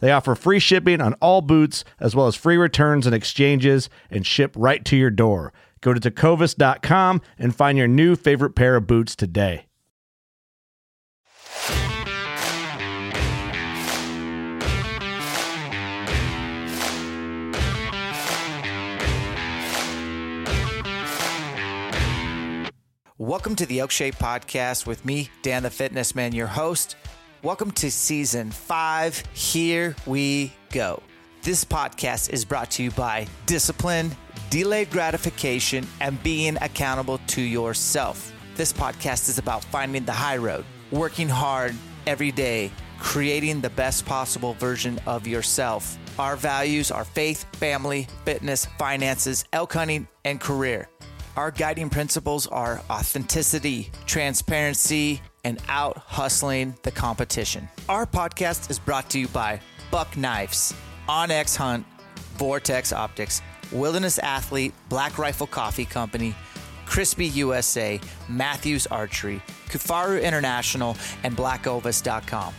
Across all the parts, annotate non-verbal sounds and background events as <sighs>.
They offer free shipping on all boots, as well as free returns and exchanges, and ship right to your door. Go to tecovas.com and find your new favorite pair of boots today. Welcome to the Elk Shape Podcast with me, Dan the Fitness Man, your host. Welcome to season five. Here we go. This podcast is brought to you by discipline, delayed gratification, and being accountable to yourself. This podcast is about finding the high road, working hard every day, creating the best possible version of yourself. Our values are faith, family, fitness, finances, elk hunting, and career. Our guiding principles are authenticity, transparency, and out hustling the competition. Our podcast is brought to you by Buck Knives, OnX Hunt, Vortex Optics, Wilderness Athlete, Black Rifle Coffee Company, Crispi USA, Mathews Archery, Kifaru International, and BlackOvis.com.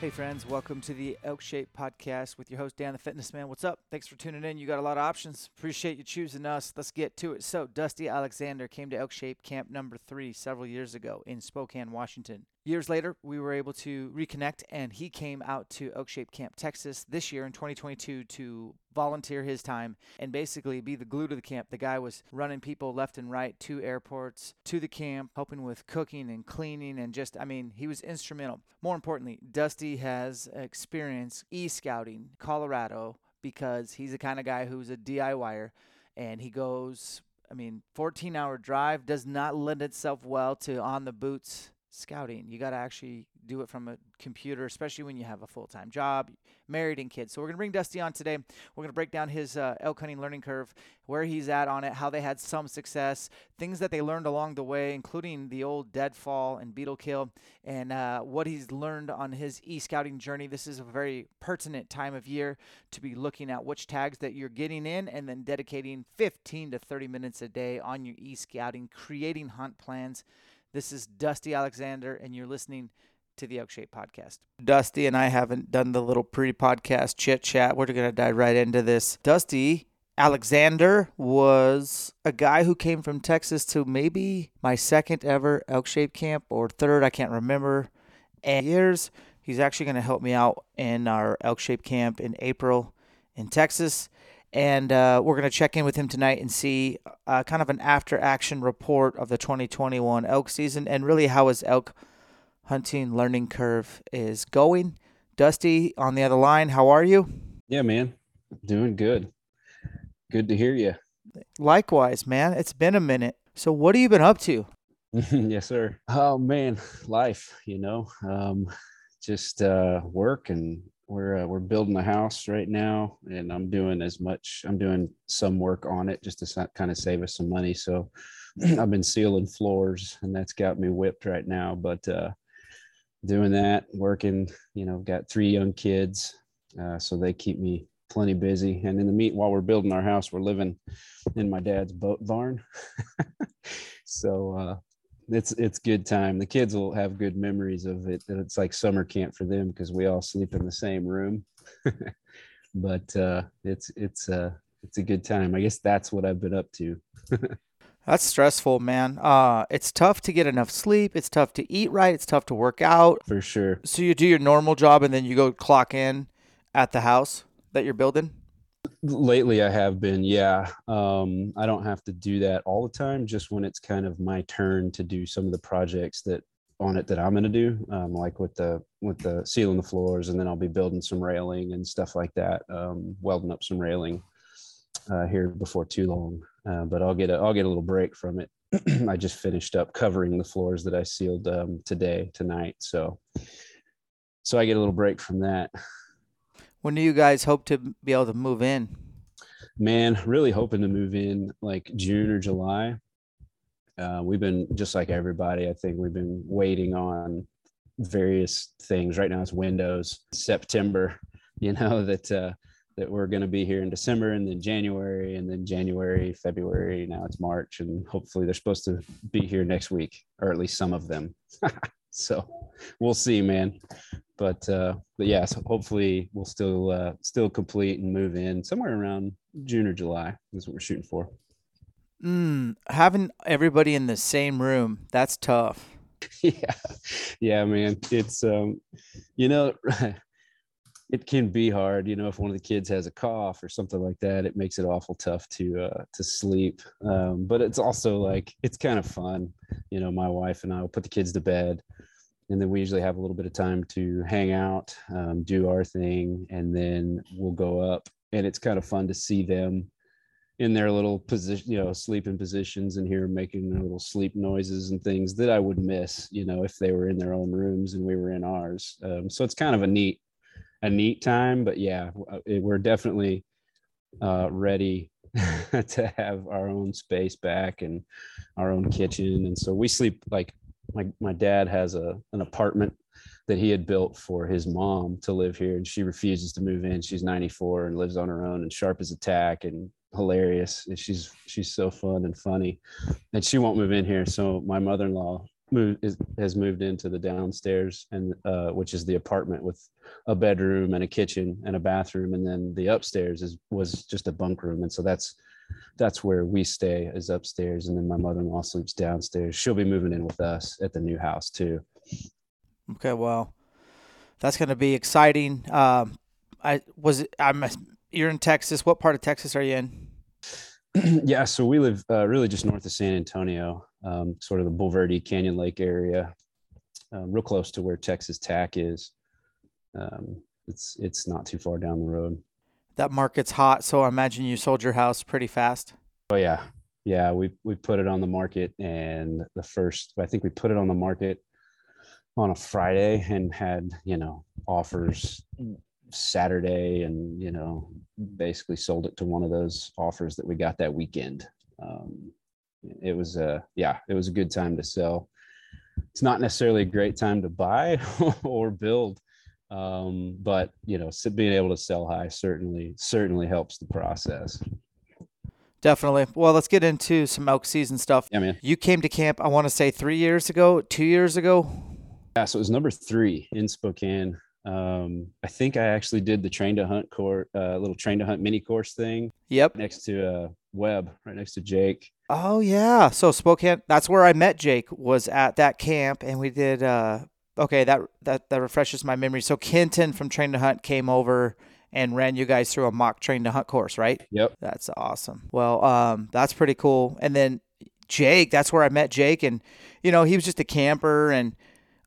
Hey, friends, welcome to the Elk Shape Podcast with your host, Dan the Fitness Man. What's up? Thanks for tuning in. You got a lot of options. Appreciate you choosing us. Let's get to it. So, Dusty Alexander came to Elk Shape Camp number three several years ago in Spokane, Washington. Years later, we were able to reconnect, and he came out to Elk Shape Camp, Texas this year in 2022 to volunteer his time and basically be the glue to the camp. The guy was running people left and right to airports, to the camp, helping with cooking and cleaning, and just, I mean, he was instrumental. More importantly, Dusty has experience e scouting Colorado because he's the kind of guy who's a DIYer and he goes I mean, 14 hour drive does not lend itself well to on the boots scouting. You got to actually do it from a computer, especially when you have a full time job, married, and kids. So, we're going to bring Dusty on today. We're going to break down his uh, elk hunting learning curve, where he's at on it, how they had some success, things that they learned along the way, including the old deadfall and beetle kill, and uh, what he's learned on his e scouting journey. This is a very pertinent time of year to be looking at which tags that you're getting in and then dedicating 15 to 30 minutes a day on your e scouting, creating hunt plans this is Dusty Alexander, and you're listening to the Elk Shape Podcast. Dusty and I haven't done the little pre podcast chit chat. We're going to dive right into this. Dusty Alexander was a guy who came from Texas to maybe my second ever Elk Shape camp or third, I can't remember. And years, he's actually going to help me out in our Elk Shape camp in April in Texas and uh, we're going to check in with him tonight and see uh, kind of an after action report of the 2021 elk season and really how his elk hunting learning curve is going. Dusty on the other line, how are you? Yeah, man, doing good. Good to hear you. Likewise, man. It's been a minute. So, what have you been up to? <laughs> yes, sir. Oh man, life. You know, um, just uh, work and we're uh, we're building a house right now and i'm doing as much i'm doing some work on it just to kind of save us some money so <clears throat> i've been sealing floors and that's got me whipped right now but uh, doing that working you know got three young kids uh, so they keep me plenty busy. And in the meet, while we're building our house, we're living in my dad's boat barn. <laughs> so uh, it's it's good time. The kids will have good memories of it. That it's like summer camp for them because we all sleep in the same room. <laughs> but uh, it's it's uh, it's a good time. I guess that's what I've been up to. <laughs> That's stressful, man. Uh, it's tough to get enough sleep. It's tough to eat right. It's tough to work out. For sure. So you do your normal job and then you go clock in at the house that you're building? Lately, I have been, yeah. Um, I don't have to do that all the time, just when it's kind of my turn to do some of the projects that on it that I'm going to do, um, like with the with the sealing the floors, and then I'll be building some railing and stuff like that, um, welding up some railing uh, here before too long. Uh, but I'll get a I'll get a little break from it. <clears throat> I just finished up covering the floors that I sealed um, today tonight, so so I get a little break from that. When do you guys hope to be able to move in? Man, really hoping to move in like June or July. Uh, we've been just like everybody. I think we've been waiting on various things. Right now, it's Windows. September, <laughs> you know that uh, that we're going to be here in December, and then January, and then January, February. Now it's March, and hopefully they're supposed to be here next week, or at least some of them. <laughs> so we'll see, man but uh, but yeah, so hopefully we'll still uh, still complete and move in somewhere around June or July is what we're shooting for. Mm, having everybody in the same room that's tough. <laughs> yeah, yeah, man. It's um, you know, <laughs> it can be hard. You know, if one of the kids has a cough or something like that, it makes it awful tough to uh, to sleep. Um, but it's also like it's kind of fun. You know, my wife and I will put the kids to bed and then we usually have a little bit of time to hang out um, do our thing and then we'll go up and it's kind of fun to see them in their little position you know sleeping positions and hear making little sleep noises and things that i would miss you know if they were in their own rooms and we were in ours. Um, so it's kind of a neat a neat time but yeah uh, we're definitely uh, ready <laughs> to have our own space back and our own kitchen and so we sleep like my my dad has a an apartment that he had built for his mom to live here and she refuses to move in. She's 94 and lives on her own and sharp as a tack and hilarious. And she's she's so fun and funny. And she won't move in here. So my mother-in-law moved is, has moved into the downstairs and uh, which is the apartment with a bedroom and a kitchen and a bathroom. And then the upstairs is was just a bunk room. And so that's that's where we stay is upstairs and then my mother-in-law sleeps downstairs. She'll be moving in with us at the new house too. Okay well that's going to be exciting. Um i was i'm you're in texas. What part of texas are you in? <clears throat> Yeah so we live uh, really just north of san antonio um, sort of the Bulverde canyon lake area um, real close to where texas tech is. Um, it's it's not too far down the road that market's hot, so I imagine you sold your house pretty fast. Oh yeah, yeah. We we put it on the market, and the first I think we put it on the market on a Friday and had you know offers Saturday, and you know basically sold it to one of those offers that we got that weekend. Um, it was a yeah, it was a good time to sell. It's not necessarily a great time to buy <laughs> or build um, but you know being able to sell high certainly certainly helps the process. Definitely. Well let's get into some elk season stuff. Yeah man. You came to camp i want to say three years ago two years ago? Yeah so it was number three in spokane. Um, i think i actually did the train to hunt course uh, little train to hunt mini course thing yep. next to uh webb right next to jake. Oh yeah. So spokane that's where i met jake was at that camp and we did uh okay, that that that refreshes my memory. So Kenton from Train to Hunt came over and ran you guys through a mock Train to Hunt course, right? Yep. That's awesome. Well, um, that's pretty cool. And then Jake, that's where I met Jake, and you know he was just a camper, and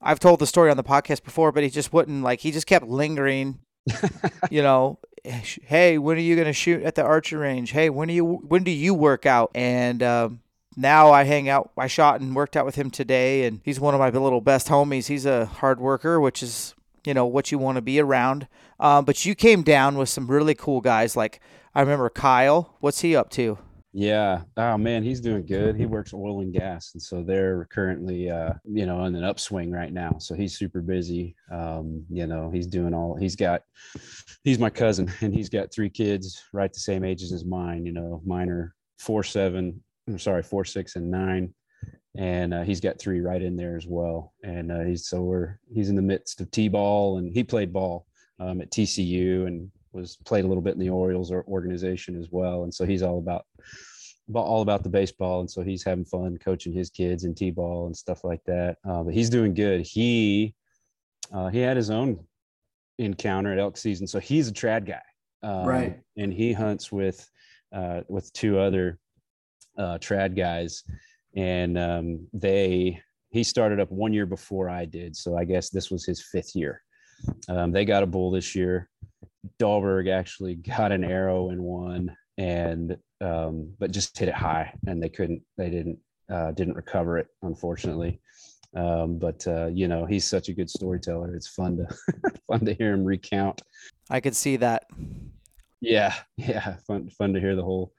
I've told the story on the podcast before, but he just wouldn't like he just kept lingering. <laughs> you know, hey, when are you going to shoot at the archery range? Hey, when do you when do you work out? And um, now I hang out. I shot and worked out with him today, and he's one of my little best homies. He's a hard worker, which is you know what you want to be around. Um, but you came down with some really cool guys. Like I remember Kyle. What's he up to? Yeah. Oh man, he's doing good. He works oil and gas, and so they're currently, uh, you know, in an upswing right now. So he's super busy. Um, you know, he's doing all. He's got. He's my cousin, <laughs> and he's got three kids, right the same ages as mine. You know, mine are four, seven. I'm sorry, four, six, and nine, and uh, he's got three right in there as well. And uh, he's so we're he's in the midst of t-ball, and he played ball um, at TCU and was played a little bit in the Orioles organization as well, and so he's all about all about the baseball, and so he's having fun coaching his kids in t-ball and stuff like that. Uh, but he's doing good. He uh, he had his own encounter at elk season, so he's a trad guy, um, right? And he hunts with uh, with two other uh, trad guys, and um, they he started up one year before I did, so I guess this was his fifth year. Um, they got a bull this year. Dahlberg actually got an arrow in one and um, but just hit it high and they couldn't they didn't uh, didn't recover it unfortunately. Um, but uh, you know he's such a good storyteller. It's fun to <laughs> fun to hear him recount. I could see that. Yeah. <laughs> Yeah. Fun fun to hear the whole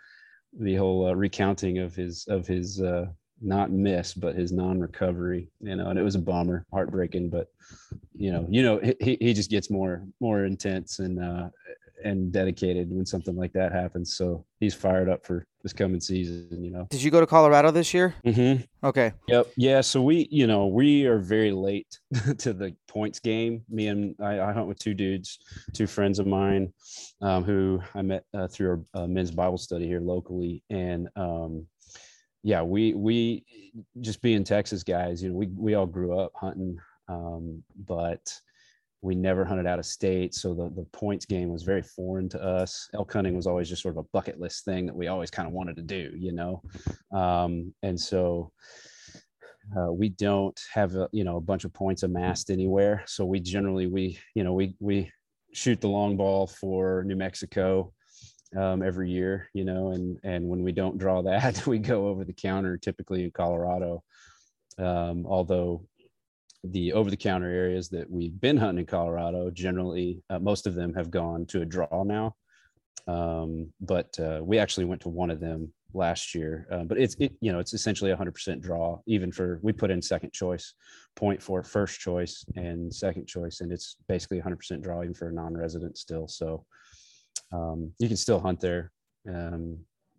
the whole uh, recounting of his of his uh, not miss, but his non-recovery, you know, and it was a bummer, heartbreaking, but you know, you know, he, he just gets more, more intense and, uh, and dedicated when something like that happens. So he's fired up for this coming season, you know. Did you go to Colorado this year? Mm-hmm. Okay. Yep. Yeah. So we, you know, we are very late <laughs> to the points game. Me and I, I hunt with two dudes, two friends of mine, um, who I met uh, through a, a men's Bible study here locally. And, um, yeah, we we just being Texas guys, you know, we we all grew up hunting, um, but we never hunted out of state, so the the points game was very foreign to us. Elk hunting was always just sort of a bucket list thing that we always kind of wanted to do, you know, um, and so. Uh, we don't have a you know a bunch of points amassed anywhere so we generally we you know we we shoot the long ball for new mexico um, every year, you know, and and when we don't draw that, <laughs> we go over the counter, typically in Colorado. Um, although the over the counter areas that we've been hunting in Colorado, generally uh, most of them have gone to a draw now. Um, but uh, we actually went to one of them last year. Uh, but it's it you know it's essentially hundred percent draw. Even for we put in second choice point for first choice and second choice, and it's basically hundred percent draw even for a non-resident still. So um, you can still hunt there. Um,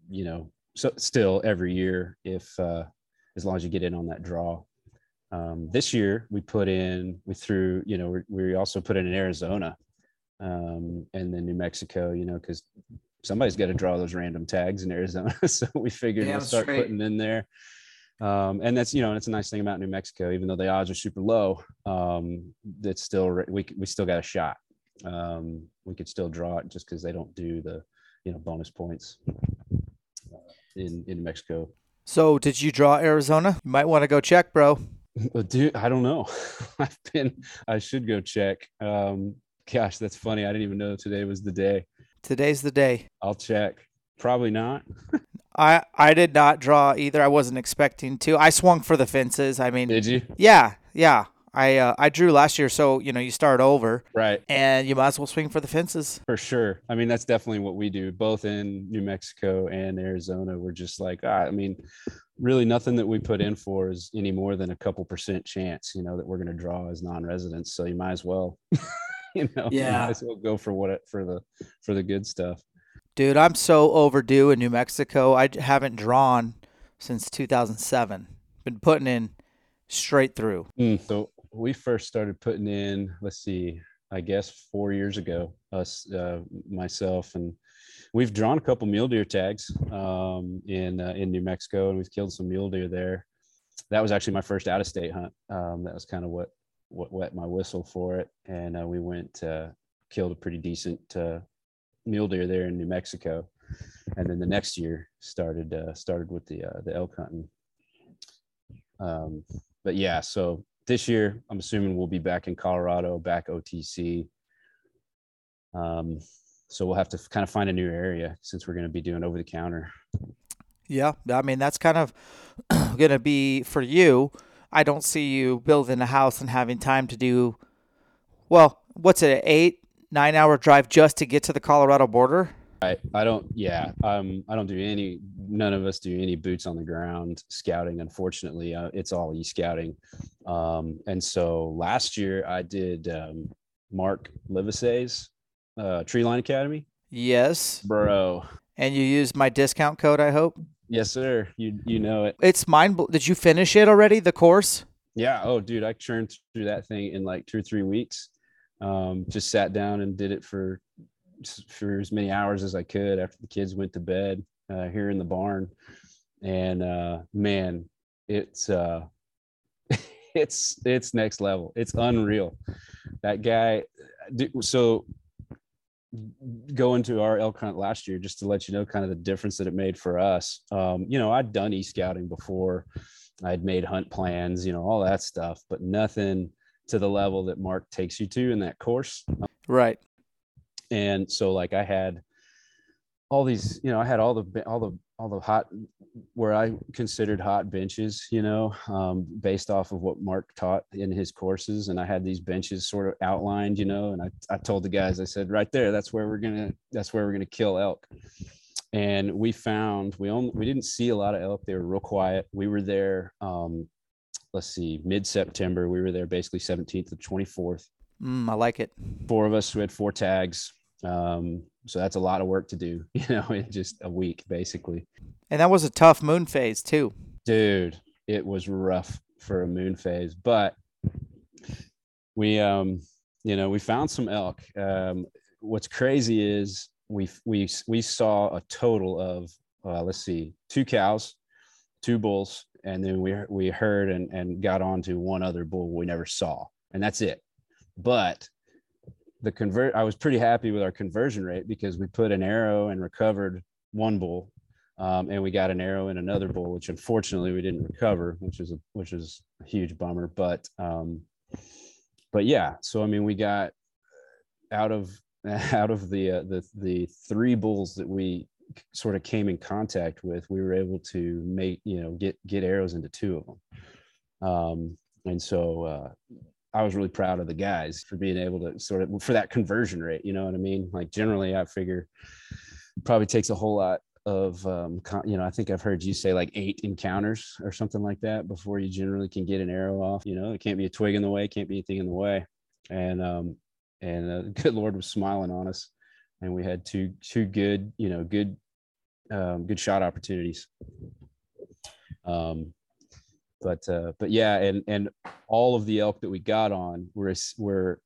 you know, so still every year if uh, as long as you get in on that draw. Um, this year we put in we threw you know we, we also put in in Arizona um, and then New Mexico. You know because somebody's got to draw those random tags in Arizona, <laughs> so we figured yeah, we'll start right. putting in there. Um, and that's you know, and it's a nice thing about New Mexico, even though the odds are super low, um, it's still we we still got a shot um, we could still draw it just because they don't do the you know bonus points uh, in in Mexico. So did you draw Arizona? You might want to go check, bro. <laughs> Dude, I don't know. <laughs> I've been. I should go check. Um, gosh, that's funny. I didn't even know today was the day. Today's the day. I'll check. Probably not. <laughs> I I did not draw either. I wasn't expecting to. I swung for the fences. I mean, did you? Yeah, yeah. I uh, I drew last year, so you know you start over, right? And you might as well swing for the fences. For sure. I mean, that's definitely what we do, both in New Mexico and Arizona. We're just like, ah, I mean, really nothing that we put in for is any more than a couple percent chance, you know, that we're going to draw as non-residents. So you might as well, <laughs> you know, yeah, you might as well go for what it for the for the good stuff. Dude, I'm so overdue in New Mexico. I haven't drawn since 2007. Been putting in straight through. Mm, so we first started putting in, let's see, I guess four years ago, us, uh, myself, and we've drawn a couple mule deer tags um, in uh, in New Mexico, and we've killed some mule deer there. That was actually my first out of state hunt. Um, that was kind of what what wet my whistle for it, and uh, we went uh, killed a pretty decent uh, mule deer there in New Mexico, and then the next year started uh, started with the the elk hunting. Um, but yeah, so this year, I'm assuming we'll be back in Colorado, back OTC. Um, so we'll have to kind of find a new area since we're going to be doing over the counter. Yeah, I mean that's kind of <clears throat> going to be for you. I don't see you building a house and having time to do. Well, what's it? Eight, nine hour drive just to get to the Colorado border. I, I don't yeah um I don't do any none of us do any boots on the ground scouting. Unfortunately, uh, it's all e scouting. Um, and so last year I did um, Mark Livesay's uh, Tree Line Academy. Yes, bro. And you used my discount code, I hope. Yes, sir. You you know it. It's mine. Did you finish it already? The course? Yeah. Oh, dude, I churned through that thing in like two or three weeks. Um, just sat down and did it for for as many hours as I could after the kids went to bed uh, here in the barn. And uh, man, it's uh, <laughs> it's it's next level. It's unreal. That guy. So going to our elk hunt last year, just to let you know kind of the difference that it made for us. Um, you know, I'd done e scouting before. I'd made hunt plans, you know, all that stuff, but nothing to the level that Mark takes you to in that course. Right. And so like I had all these, you know, I had all the all the all the hot where I considered hot benches, you know, um, based off of what Mark taught in his courses. And I had these benches sort of outlined, you know, and I, I told the guys, I said, right there, that's where we're gonna that's where we're gonna kill elk. And we found we only we didn't see a lot of elk. They were real quiet. We were there um, let's see, mid September. We were there basically 17th to 24th. Mm, I like it. Four of us, we had four tags. Um, so that's a lot of work to do, <laughs> you know, in just a week, basically. And that was a tough moon phase, too. Dude, it was rough for a moon phase, but we, um, you know, we found some elk. Um, what's crazy is we we we saw a total of uh, let's see, two cows, two bulls, and then we we heard and and got onto one other bull we never saw, and that's it. But the convert, I was pretty happy with our conversion rate because we put an arrow and recovered one bull, um, and we got an arrow in another bull, which unfortunately we didn't recover, which is a which is a huge bummer. But um, but yeah, so I mean, we got out of <laughs> out of the uh, the the three bulls that we sort of came in contact with, we were able to make, you know, get, get arrows into two of them. Um, and so, uh, I was really proud of the guys for being able to sort of for that conversion rate. You know what I mean? Like generally, I figure probably takes a whole lot of um, you know. I think I've heard you say like eight encounters or something like that before you generally can get an arrow off. You know, it can't be a twig in the way, can't be anything in the way. And um, and uh, <laughs> good Lord was smiling on us and we had two two good you know good um, good shot opportunities. Um, but uh, but yeah, and and all of the elk that we got on were were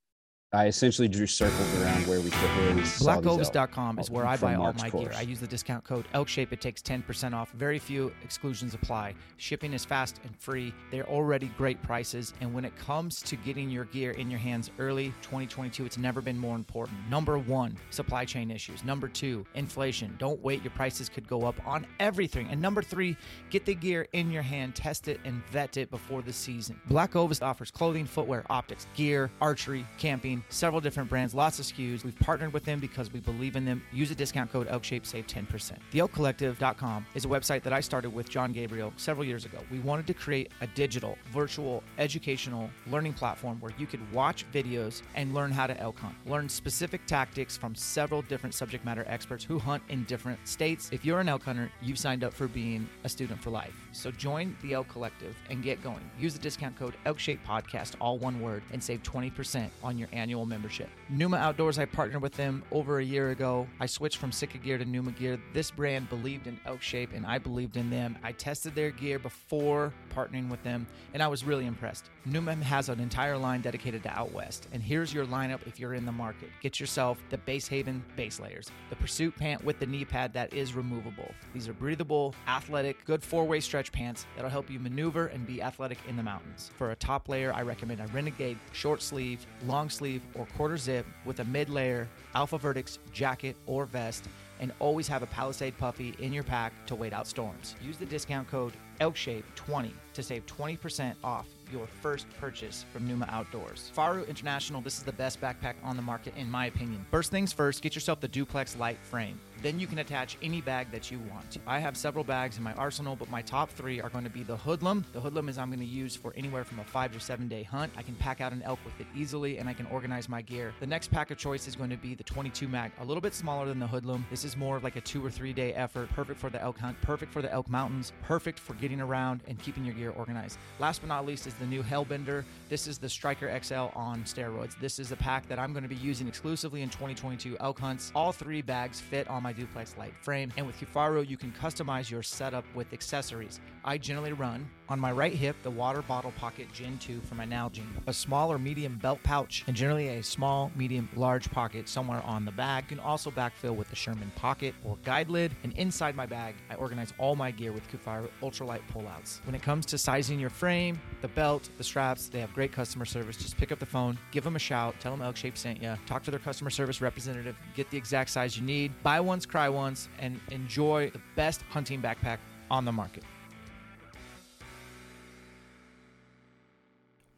I essentially drew circles around where we could. Where we Blackovis.com is where I buy all my course. gear. I use the discount code ElkShape. It takes 10% off. Very few exclusions apply. Shipping is fast and free. They're already great prices. And when it comes to getting your gear in your hands early 2022, it's never been more important. Number one, supply chain issues. Number two, inflation. Don't wait. Your prices could go up on everything. And number three, get the gear in your hand, test it, and vet it before the season. Black Ovis offers clothing, footwear, optics, gear, archery, camping several different brands, lots of SKUs. We've partnered with them because we believe in them. Use a discount code ElkShape, save 10%. TheElkCollective.com is a website that I started with John Gabriel several years ago. We wanted to create a digital, virtual, educational learning platform where you could watch videos and learn how to elk hunt. Learn specific tactics from several different subject matter experts who hunt in different states. If you're an elk hunter, you've signed up for being a student for life. So join the Elk Collective and get going. Use the discount code ElkShape Podcast, all one word, and save 20% on your annual annual membership. Numa Outdoors, I partnered with them over a year ago. I switched from Sitka Gear to Numa Gear. This brand believed in Elk Shape, and I believed in them. I tested their gear before partnering with them, and I was really impressed. Numa has an entire line dedicated to Out West, and here's your lineup if you're in the market. Get yourself the Base Haven base layers, the Pursuit pant with the knee pad that is removable. These are breathable, athletic, good four-way stretch pants that'll help you maneuver and be athletic in the mountains. For a top layer, I recommend a Renegade short sleeve, long sleeve sleeve or quarter zip with a mid layer Alpha Vertix jacket or vest, and always have a Palisade Puffy in your pack to wait out storms. Use the discount code ElkShape20 to save 20% off your first purchase from Numa Outdoors. Faru International, this is the best backpack on the market in my opinion. First things first, get yourself the Duplex Light frame. Then you can attach any bag that you want. I have several bags in my arsenal, but my top three are going to be the Hoodlum. The Hoodlum is I'm going to use for anywhere from a five to seven day hunt. I can pack out an elk with it easily and I can organize my gear. The next pack of choice is going to be the 22 mag, a little bit smaller than the Hoodlum. This is more of like a two or three day effort, perfect for the elk hunt, perfect for the elk mountains, perfect for getting around and keeping your gear organized. Last but not least is the new Hellbender. This is the Striker XL on steroids. This is a pack that I'm going to be using exclusively in 2022 elk hunts. All three bags fit on my duplex light frame, and with Kifaru, you can customize your setup with accessories. I generally run on my right hip the water bottle pocket Gen 2 for my Nalgene, a small or medium belt pouch, and generally a small, medium, large pocket somewhere on the bag. You can also backfill with the Sherman pocket or guide lid, and inside my bag, I organize all my gear with Kifaru ultralight pullouts. When it comes to sizing your frame, the belt, the straps, they have great customer service. Just pick up the phone, give them a shout, tell them Elk Shape sent you, talk to their customer service representative, get the exact size you need, buy once, cry once, and enjoy the best hunting backpack on the market.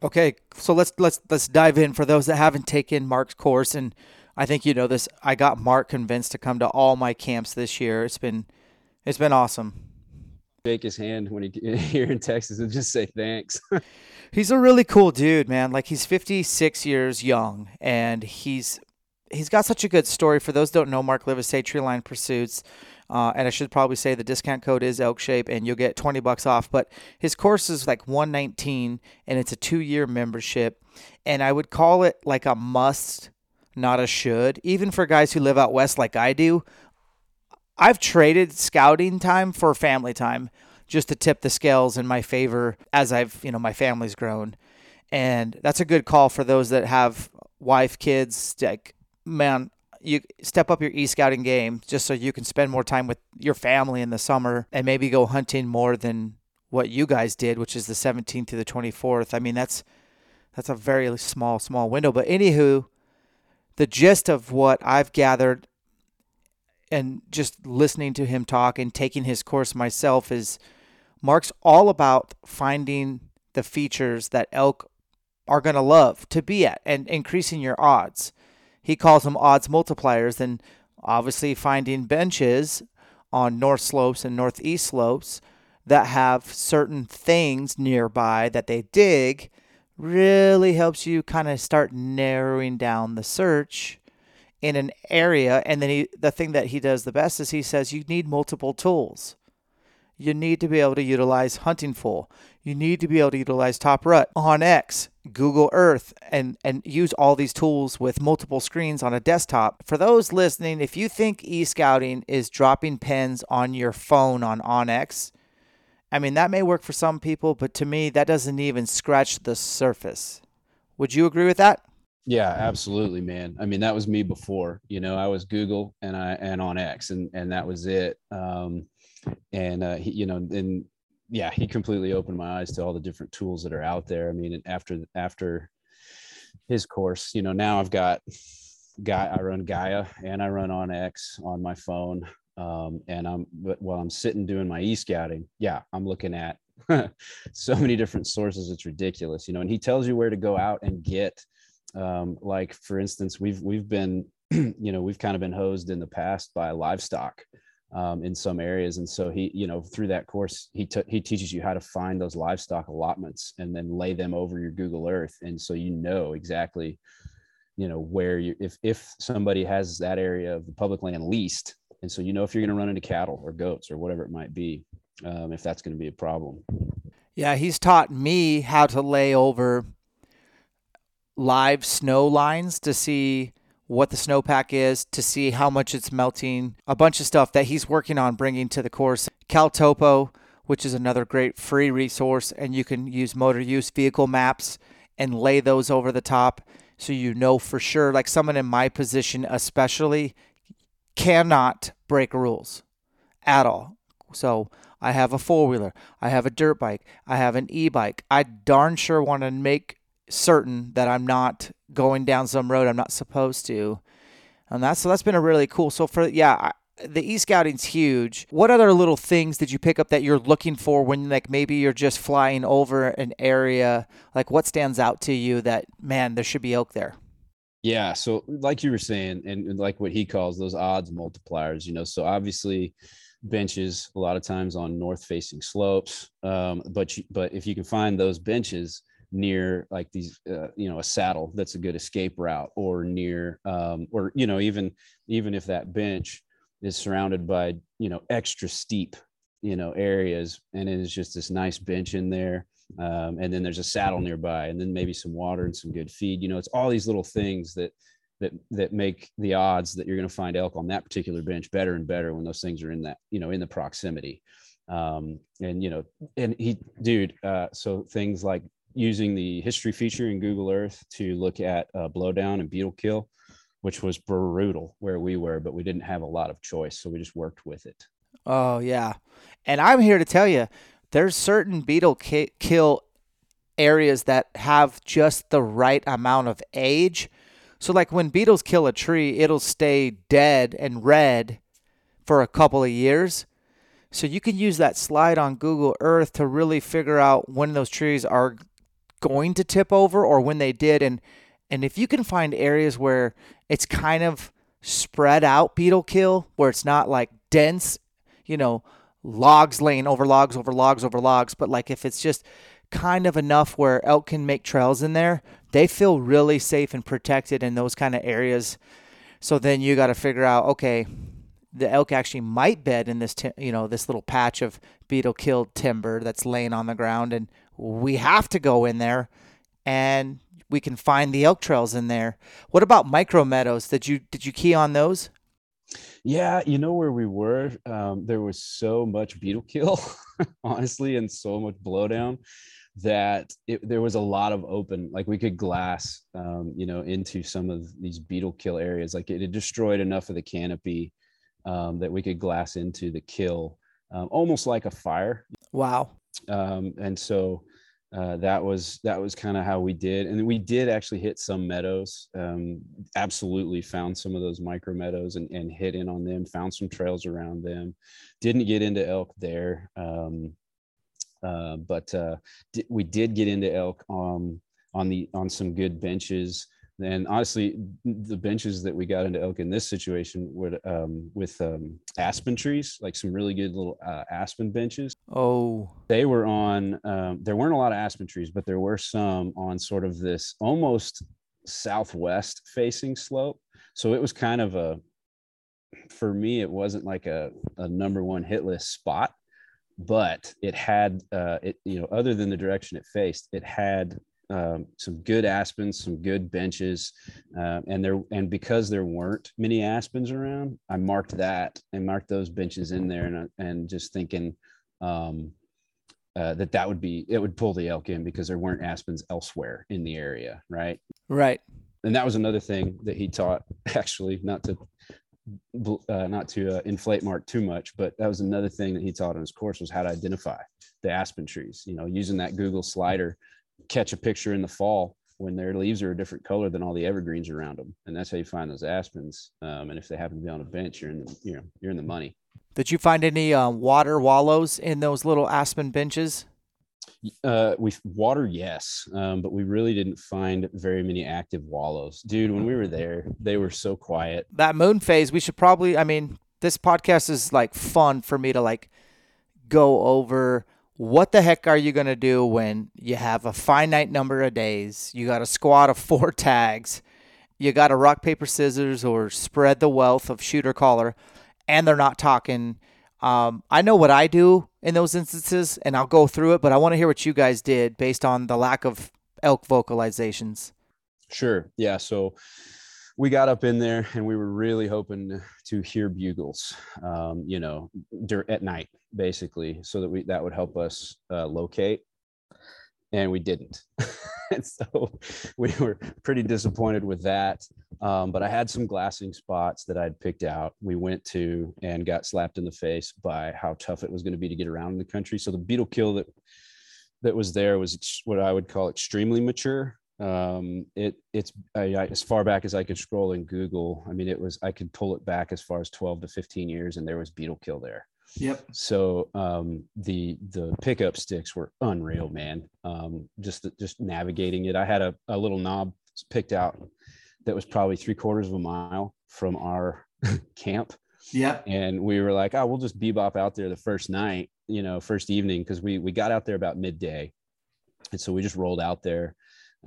Okay, so let's let's let's dive in for those that haven't taken Mark's course and I think you know this. I got Mark convinced to come to all my camps this year. It's been it's been awesome. Shake his hand when he <laughs> here in Texas and just say thanks. <laughs> he's a really cool dude, man. Like he's 56 years young and he's he's got such a good story. For those don't know, Mark Livesay Treeline Pursuits. Uh, and I should probably say the discount code is Elk Shape, and you'll get 20 bucks off. But his course is like 119, and it's a two-year membership. And I would call it like a must, not a should. Even for guys who live out west like I do, I've traded scouting time for family time just to tip the scales in my favor as I've you know my family's grown, and that's a good call for those that have wife, kids. Like man, you step up your e-scouting game just so you can spend more time with your family in the summer and maybe go hunting more than what you guys did, which is the 17th to the 24th. I mean, that's that's a very small small window, but anywho, the gist of what I've gathered and just listening to him talk and taking his course myself is Mark's all about finding the features that elk are going to love to be at and increasing your odds he calls them odds multipliers. And obviously, finding benches on north slopes and northeast slopes that have certain things nearby that they dig really helps you kind of start narrowing down the search in an area and then he the thing that he does the best is he says you need multiple tools you need to be able to utilize Huntingful. You need to be able to utilize Top Rut, onX, Google Earth, and, and use all these tools with multiple screens on a desktop. For those listening, if you think e-scouting is dropping pens on your phone on onX, I mean, that may work for some people, but to me, that doesn't even scratch the surface. Would you agree with that? Yeah, absolutely, man. I mean, that was me before. You know, I was Google and I and onX, and and that was it. Um, and uh, you know, and yeah, he completely opened my eyes to all the different tools that are out there. I mean, after after his course, you know, now I've got guy I run Gaia and I run onX on my phone. Um, and I'm but while I'm sitting doing my e-scouting, yeah, I'm looking at <laughs> so many different sources. It's ridiculous, you know. And he tells you where to go out and get. Um, like for instance, we've we've been, <clears throat> you know, we've kind of been hosed in the past by livestock um, in some areas. And so he, you know, through that course, he t- he teaches you how to find those livestock allotments and then lay them over your Google Earth, and so you know exactly, you know, where you if if somebody has that area of the public land leased, and so you know if you're going to run into cattle or goats or whatever it might be, um, if that's going to be a problem. Yeah, he's taught me how to lay over live snow lines to see what the snowpack is to see how much it's melting, a bunch of stuff that he's working on bringing to the course. CalTopo, which is another great free resource, and you can use motor use vehicle maps and lay those over the top so you know for sure. Like someone in my position, especially, cannot break rules at all. So I have a four wheeler, I have a dirt bike, I have an e bike. I darn sure want to make certain that I'm not going down some road I'm not supposed to. And that's so that's been a really cool. So for yeah, the e-scouting's huge. What other little things did you pick up that you're looking for when like maybe you're just flying over an area? Like what stands out to you that man, there should be elk there? Yeah, so like you were saying, and like what he calls those odds multipliers, you know. So obviously, benches a lot of times on north facing slopes, um, but you, but if you can find those benches near like these, uh, you know, a saddle that's a good escape route, or near, um, or you know, even even if that bench is surrounded by you know extra steep, you know, areas, and it is just this nice bench in there um, and then there's a saddle nearby and then maybe some water and some good feed you know it's all these little things that that that make the odds that you're going to find elk on that particular bench better and better when those things are in that you know in the proximity um, and you know and he dude uh, so things like using the history feature in google earth to look at uh, blowdown and beetle kill which was brutal where we were but we didn't have a lot of choice so we just worked with it oh yeah and i'm here to tell you there's certain beetle ki- kill areas that have just the right amount of age. So, like when beetles kill a tree, it'll stay dead and red for a couple of years. So, you can use that slide on Google Earth to really figure out when those trees are going to tip over or when they did. And, and if you can find areas where it's kind of spread out beetle kill, where it's not like dense, you know, logs laying over logs over logs over logs, but like if it's just kind of enough where elk can make trails in there, they feel really safe and protected in those kind of areas. So then you got to figure out, okay, the elk actually might bed in this, you know, this little patch of beetle killed timber that's laying on the ground, and we have to go in there, and we can find the elk trails in there. What about micro meadows? Did you did you key on those? Yeah, you know where we were. Um, there was so much beetle kill, <laughs> honestly, and so much blowdown that it, there was a lot of open. Like we could glass, um, you know, into some of these beetle kill areas. Like it had destroyed enough of the canopy um, that we could glass into the kill, um, almost like a fire. Wow. Um, and so uh, that was that was kind of how we did and we did actually hit some meadows um, absolutely found some of those micro meadows and, and hit in on them found some trails around them. Didn't get into elk there um, uh, but uh, we did get into elk um, on the on some good benches and honestly, the benches that we got into elk in this situation were um, with um, aspen trees, like some really good little uh, aspen benches. Oh, they were on. Um, there weren't a lot of aspen trees, but there were some on sort of this almost southwest facing slope. So it was kind of a, for me, it wasn't like a, a number one hit list spot, but it had uh, it you know other than the direction it faced, it had um, some good aspens, some good benches, uh, and there and because there weren't many aspens around, I marked that and marked those benches in there, and and just thinking um, uh, that that would be it would pull the elk in because there weren't aspens elsewhere in the area, right? Right. And that was another thing that he taught, <laughs> actually, not to uh, not to uh, inflate Mark too much, but that was another thing that he taught in his course was how to identify the aspen trees. You know, using that Google slider catch a picture in the fall when their leaves are a different color than all the evergreens around them, and that's how you find those aspens. Um, and if they happen to be on a bench, you're in the you know you're in the money. Did you find any uh, water wallows in those little aspen benches? Uh, we water, yes, um, but we really didn't find very many active wallows, dude. When we were there, they were so quiet. That moon phase, we should probably. I mean, this podcast is like fun for me to like go over what the heck are you going to do when you have a finite number of days? You got a squad of <laughs> four tags. You got a rock, paper, scissors, or spread the wealth of shooter caller, and they're not talking. Um, I know what I do in those instances, and I'll go through it, but I want to hear what you guys did based on the lack of elk vocalizations. Sure. Yeah. So we got up in there and we were really hoping to hear bugles, um, you know, at night, basically, so that we that would help us uh, locate. And we didn't, and <laughs> so we were pretty disappointed with that. Um, but I had some glassing spots that I'd picked out. We went to and got slapped in the face by how tough it was going to be to get around in the country. So the beetle kill that that was there was what I would call extremely mature Um, it it's I, I, as far back as I could scroll in Google. I mean, it was I could pull it back as far as 12 to 15 years, and there was beetle kill there. Yep. So um, the the pickup sticks were unreal, man. Um, just just navigating it. I had a, a little knob picked out that was probably three quarters of a mile from our <laughs> camp. Yep. And we were like, oh, we'll just bebop out there the first night, you know, first evening, because we we got out there about midday, and so we just rolled out there.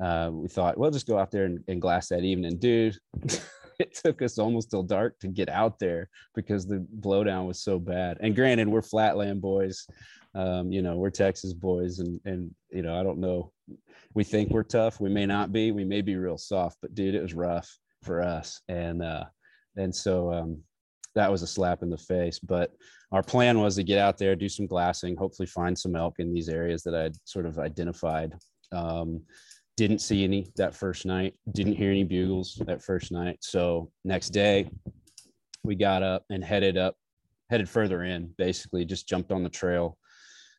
Uh, we thought, well, just go out there and, and glass that evening, dude. <laughs> <laughs> it took us almost till dark to get out there because the blowdown was so bad. And granted, we're flatland boys. Um, you know, we're Texas boys, and and you know, I don't know. We think we're tough. We may not be. We may be real soft, but dude, it was rough for us. And uh, and so um, that was a slap in the face. But our plan was to get out there, do some glassing, hopefully find some elk in these areas that I'd sort of identified. Um, didn't see any that first night. Didn't hear any bugles that first night. So next day we got up and headed up headed further in basically just jumped on the trail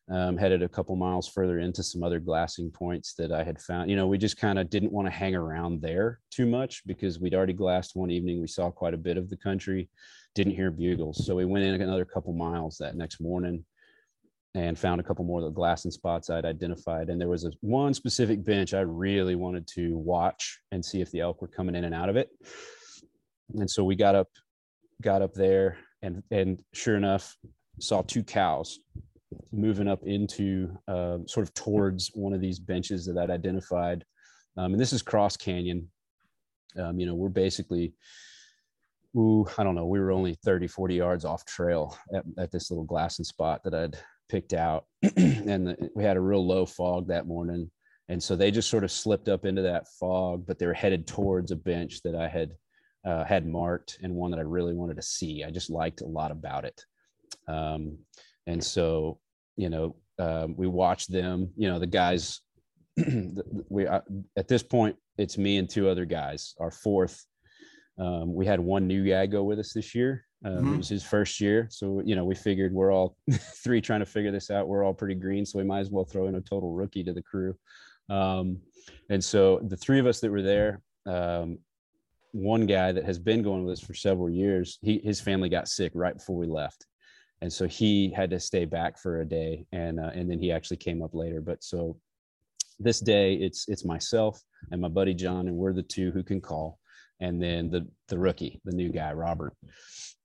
um, headed a couple miles further into some other glassing points that i had found. You know we just kind of didn't want to hang around there too much because we'd already glassed one evening. We saw quite a bit of the country didn't hear bugles. So we went in another couple miles that next morning and found a couple more of the glass and spots I'd identified. And there was a one specific bench I really wanted to watch and see if the elk were coming in and out of it. And so we got up, got up there, and and sure enough, saw two cows moving up into uh, sort of towards one of these benches that I'd identified. Um, and this is Cross Canyon. Um, you know, we're basically ooh, I don't know, we were only 30, 40 yards off trail at, at this little glassing spot that I'd picked out <clears throat> and the, we had a real low fog that morning. And so they just sort of slipped up into that fog but they were headed towards a bench that i had uh, had marked and one that i really wanted to see. I just liked a lot about it. Um, and so you know um, we watched them you know the guys <clears throat> we uh, at this point it's me and two other guys our fourth. Um, we had one new guy go with us this year um, mm-hmm. It was his first year, so you know we figured we're all <laughs> three trying to figure this out. We're all pretty green, so we might as well throw in a total rookie to the crew. Um, and so the three of us that were there, um, one guy that has been going with us for several years, he his family got sick right before we left, and so he had to stay back for a day, and uh, and then he actually came up later. But so this day, it's it's myself and my buddy John, and we're the two who can call, and then the the rookie, the new guy Robert.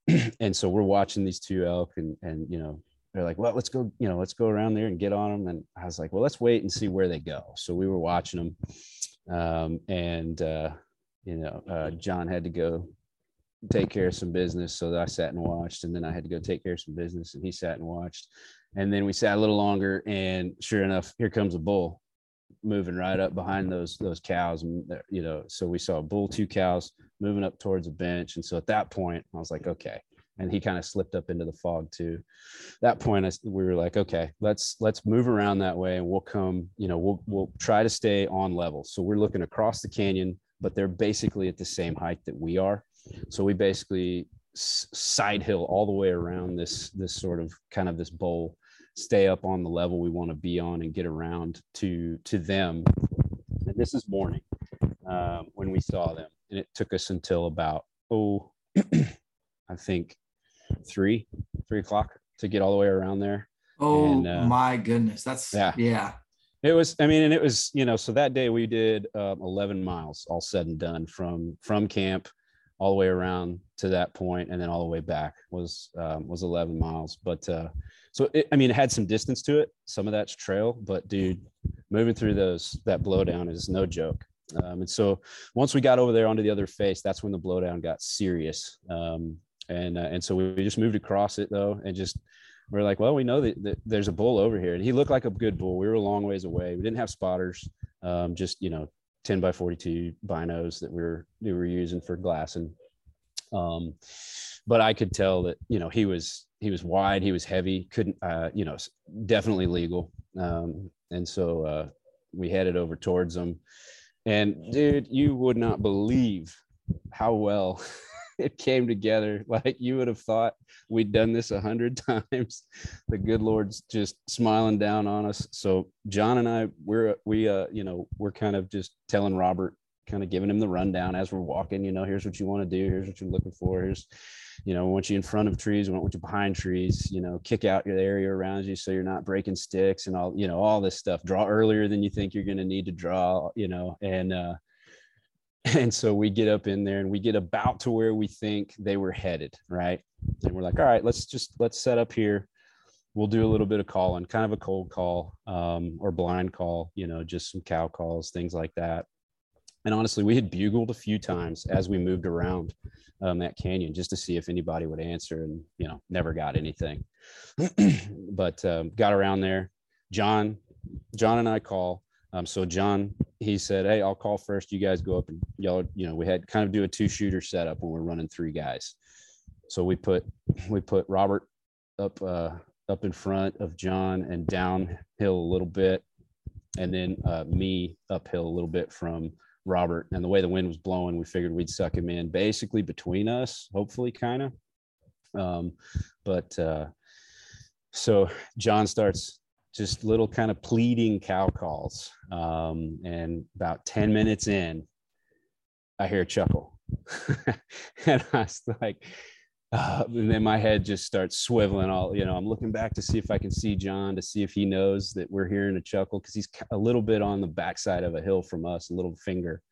<clears throat> and so we're watching these two elk and and you know they're like well let's go you know let's go around there and get on them and i was like well let's wait and see where they go. So we were watching them um, and uh, you know uh, john had to go take care of some business so i sat and watched and then i had to go take care of some business and he sat and watched. And then we sat a little longer and sure enough here comes a bull moving right up behind those those cows and you know so we saw a bull two cows moving up towards a bench. And so at that point i was like okay. And he kind of slipped up into the fog too. That point I, we were like okay let's let's move around that way and we'll come you know we'll we'll try to stay on level. So we're looking across the canyon but they're basically at the same height that we are. So we basically side hill all the way around this this sort of kind of this bowl stay up on the level we want to be on and get around to to them. And this is morning um, when we saw them and it took us until about oh <clears throat> i think three three o'clock to get all the way around there. Oh and, uh, my goodness that's yeah. yeah. It was i mean and it was you know so that day we did uh, 11 miles all said and done from from camp all the way around to that point and then all the way back was um, was 11 miles. But uh, so it, I mean, it had some distance to it. Some of that's trail, but dude, moving through those that blowdown is no joke. Um, and so once we got over there onto the other face, that's when the blowdown got serious. Um, and uh, and so we just moved across it though, and just we are like, well, we know that, that, there's a bull over here, and he looked like a good bull. We were a long ways away. We didn't have spotters, um, just you know, 10 by 42 binos that we were we were using for glassing. Um, but I could tell that you know he was he was wide, he was heavy, couldn't uh, you know definitely legal, um, and so uh, we headed over towards him. And dude, you would not believe how well <laughs> it came together <laughs> like you would have thought we'd done this a hundred <laughs> times. The good Lord's just smiling down on us. So John and I, we're we uh you know we're kind of just telling Robert, kind of giving him the rundown as we're walking. You know, here's what you want to do. Here's what you're looking for. Here's you know, we want you in front of trees, we want you behind trees, you know, kick out your area around you so you're not breaking sticks and all, you know, all this stuff. Draw earlier than you think you're to need to draw, you know, and uh <laughs> and so we get up in there and we get about to where we think they were headed, right? And we're like, all right, let's just let's set up here. We'll do a little bit of calling, kind of a cold call um, or blind call, you know, just some cow calls, things like that. And honestly, we had bugled a few times as we moved around um, that canyon just to see if anybody would answer, and you know, never got anything. <clears throat> but um, got around there. John, John and I call. Um, so John, he said, "Hey, I'll call first. You guys go up and y'all, you know, we had kind of do a two shooter setup when we're running three guys. So we put we put Robert up uh, up in front of John and downhill a little bit, and then uh, me uphill a little bit from Robert. And the way the wind was blowing, we figured we'd suck him in basically between us, hopefully, kind of. Um, but uh, so John starts just little kind of pleading cow calls. Um, and about 10 minutes in, I hear a chuckle. <laughs> and I was like, uh, and then my head just starts swiveling all you know i'm looking back to see if i can see john to see if he knows that we're hearing a chuckle because he's a little bit on the backside of a hill from us a little finger.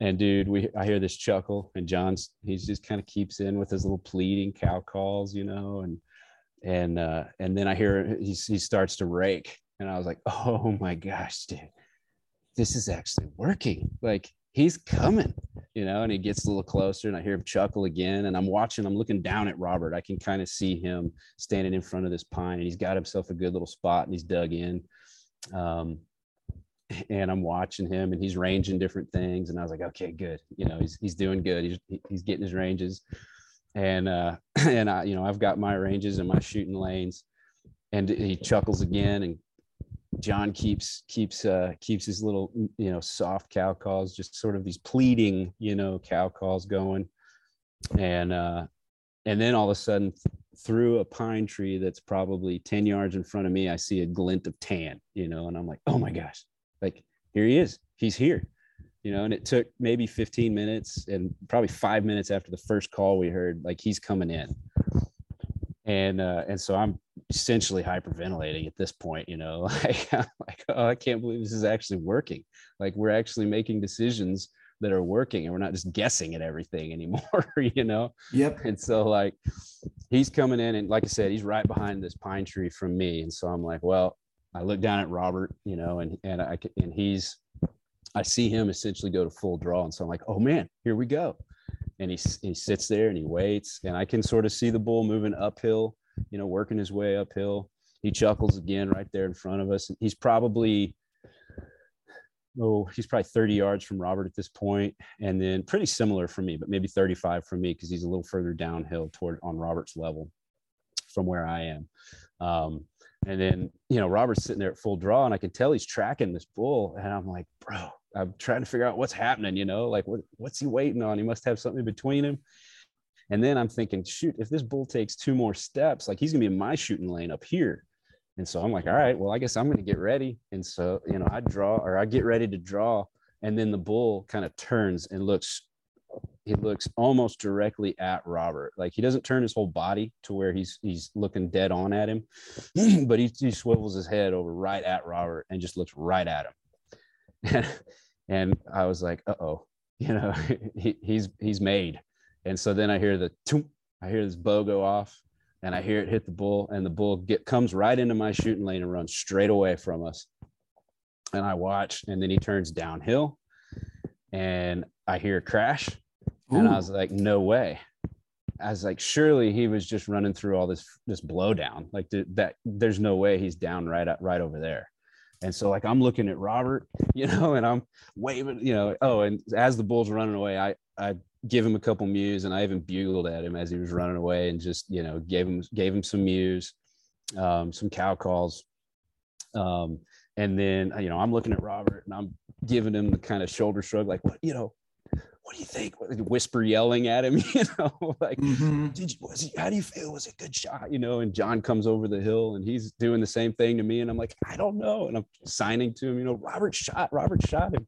And dude we i hear this chuckle and john's he just kind of keeps in with his little pleading cow calls you know and and uh and then i hear he, he starts to rake and i was like oh my gosh dude this is actually working. Like he's coming, you know, and he gets a little closer and I hear him chuckle again. And I'm watching, I'm looking down at Robert. I can kind of see him standing in front of this pine and he's got himself a good little spot and he's dug in. Um, and I'm watching him and he's ranging different things. And I was like, okay, good. You know, he's, he's doing good. He's, he's getting his ranges. And, uh, <clears throat> and I, you know, I've got my ranges and my shooting lanes and he chuckles again and John keeps keeps uh, keeps his little you know soft cow calls, just sort of these pleading you know cow calls going, and uh, and then all of a sudden through a pine tree that's probably ten yards in front of me, I see a glint of tan, you know, and I'm like, oh my gosh, like here he is, he's here, you know, and it took maybe 15 minutes and probably five minutes after the first call we heard, like he's coming in, and uh, and so I'm essentially hyperventilating at this point you know <laughs> like like oh i can't believe this is actually working. Like we're actually making decisions that are working and we're not just guessing at everything <laughs> anymore you know? Yep. And so like he's coming in and like i said he's right behind this pine tree from me. And so i'm like well i look down at robert you know and and i and he's i see him essentially go to full draw. And so i'm like oh man here we go and he, he sits there and he waits and i can sort of see the bull moving uphill you know, working his way uphill. He chuckles again right there in front of us. He's probably oh, he's probably 30 yards from Robert at this point, and then pretty similar for me, but maybe 35 for me because he's a little further downhill toward on Robert's level from where I am. Um, and then you know Robert's sitting there at full draw, and I can tell he's tracking this bull, and I'm like, bro, I'm trying to figure out what's happening. You know, like what what's he waiting on? He must have something between him. And then I'm thinking, shoot, if this bull takes two more steps, like he's gonna be in my shooting lane up here. And so I'm like, all right, well, I guess I'm gonna get ready. And so, you know, I draw or I get ready to draw. And then the bull kind of turns and looks, he looks almost directly at Robert. Like he doesn't turn his whole body to where he's he's looking dead on at him, <clears throat> but he, he swivels his head over right at Robert and just looks right at him. <laughs> and I was like, uh oh, <laughs> you know, he, he's he's made and so then I hear the I hear this bow go off and I hear it hit the bull and the bull get comes right into my shooting lane and runs straight away from us. And I watch and then he turns downhill and I hear a crash Ooh. and I was like, no way. I was like, surely he was just running through all this this blowdown. Like that, there's no way he's down right right over there. And so like I'm looking at Robert, <laughs> you know, and I'm waving, you know, oh, and as the bull's running away, I I give him a couple mews, and I even bugled at him as he was running away, and just you know gave him gave him some mews, um, some cow calls, um, and then you know I'm looking at Robert and I'm giving him the kind of shoulder shrug, like what you know, what do you think? Whisper yelling at him, <laughs> you know, <laughs> like, mm-hmm. did you, was he, how do you feel? Was it a good shot? You know, and John comes over the hill and he's doing the same thing to me. And I'm like, I don't know. And I'm signing to him, you know, Robert shot, Robert shot him.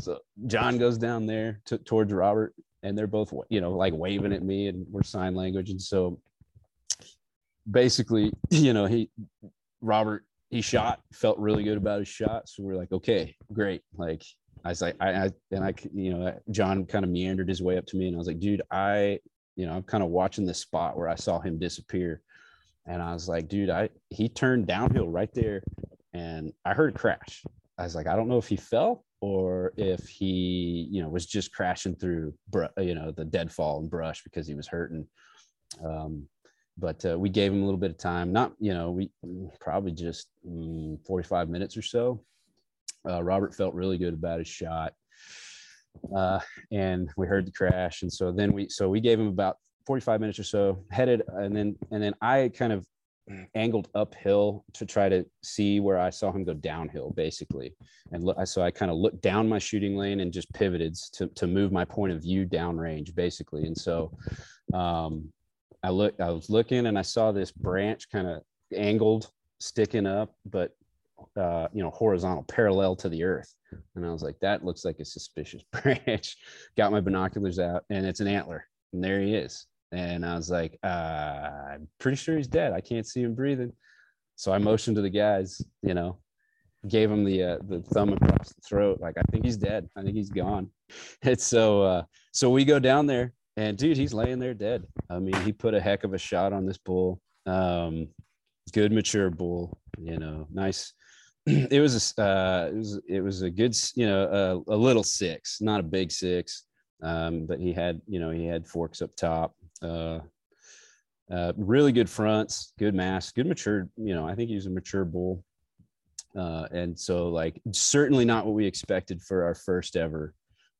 So John goes down there to, towards Robert and they're both, you know, like waving at me and we're sign language. And so basically, <laughs> you know, he, Robert, he shot, felt really good about his shot. So we're like, okay, great. Like, I was like, I, I and I, you know, John kind of meandered his way up to me, and I was like, dude, I, you know, I'm kind of watching this spot where I saw him disappear, and I was like, dude, I, he turned downhill right there, and I heard a crash. I was like, I don't know if he fell or if he, you know, was just crashing through, you know, the deadfall and brush because he was hurting. Um, but uh, we gave him a little bit of time. Not, you know, we probably just mm, 45 minutes or so uh, Robert felt really good about his shot, uh, and we heard the crash, and so then we so we gave him about 45 minutes or so, headed, and then and then I kind of angled uphill to try to see where I saw him go downhill, basically, and look, so I kind of looked down my shooting lane and just pivoted to to move my point of view downrange, basically, and so. Um, I looked, I was looking and I saw this branch kind of angled sticking up, but uh, you know, horizontal, parallel to the earth. And I was like, that looks like a suspicious <laughs> branch. Got my binoculars out, and it's an antler, and there he is. And I was like, uh, I'm pretty sure he's dead. I can't see him breathing. So I motioned to the guys, you know, gave him the uh, the thumb across the throat, like I think he's dead. I think he's gone. <laughs> It's so uh, so we go down there, and dude, he's laying there dead. I mean, he put a heck of a shot on this bull. Um, good mature bull, you know, nice <clears throat> it was a uh, it was it was a good you know a, a little six, not a big six, um, but he had you know he had forks up top. Uh, uh, really good fronts, good mass, good mature. You know, I think he was a mature bull, uh, and so like certainly not what we expected for our first ever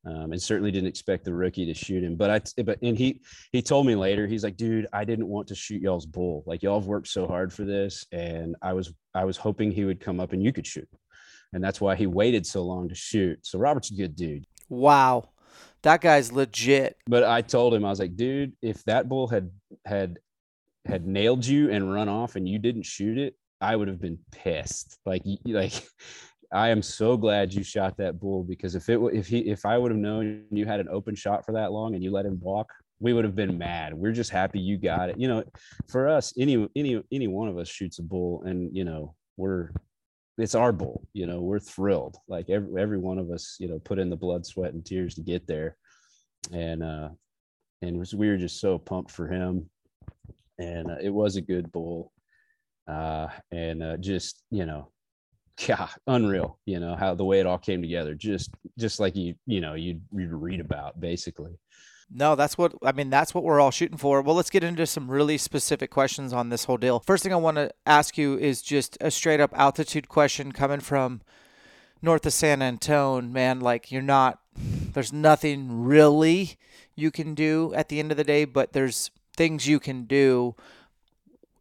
um, and certainly didn't expect the rookie to shoot him. But I, but and he he told me later, he's like, dude, I didn't want to shoot y'all's bull. Like y'all have worked so hard for this, and I was I was hoping he would come up and you could shoot, and that's why he waited so long to shoot. So Robert's a good dude. Wow, that guy's legit. But I told him I was like, dude, if that bull had had had nailed you and run off and you didn't shoot it, I would have been pissed. Like like <laughs> I am so glad you shot that bull because if it if he if I would have known you had an open shot for that long and you let him walk, we would have been mad. We're just happy you got it. You know, for us, any any any one of us shoots a bull, and you know we're it's our bull. You know, we're thrilled. Like every every one of us, you know, put in the blood, sweat, and tears to get there, and uh, and we were just so pumped for him, and uh, it was a good bull, uh, and uh, just you know <laughs> yeah unreal you know how the way it all came together just just like you you know you you read about basically no, that's what I mean. That's what we're all shooting for. Well, let's get into some really specific questions on this whole deal. First thing I want to ask you is just a straight up altitude question coming from north of San Antonio. Man, like you're not, there's nothing really you can do at the end of the day, but there's things you can do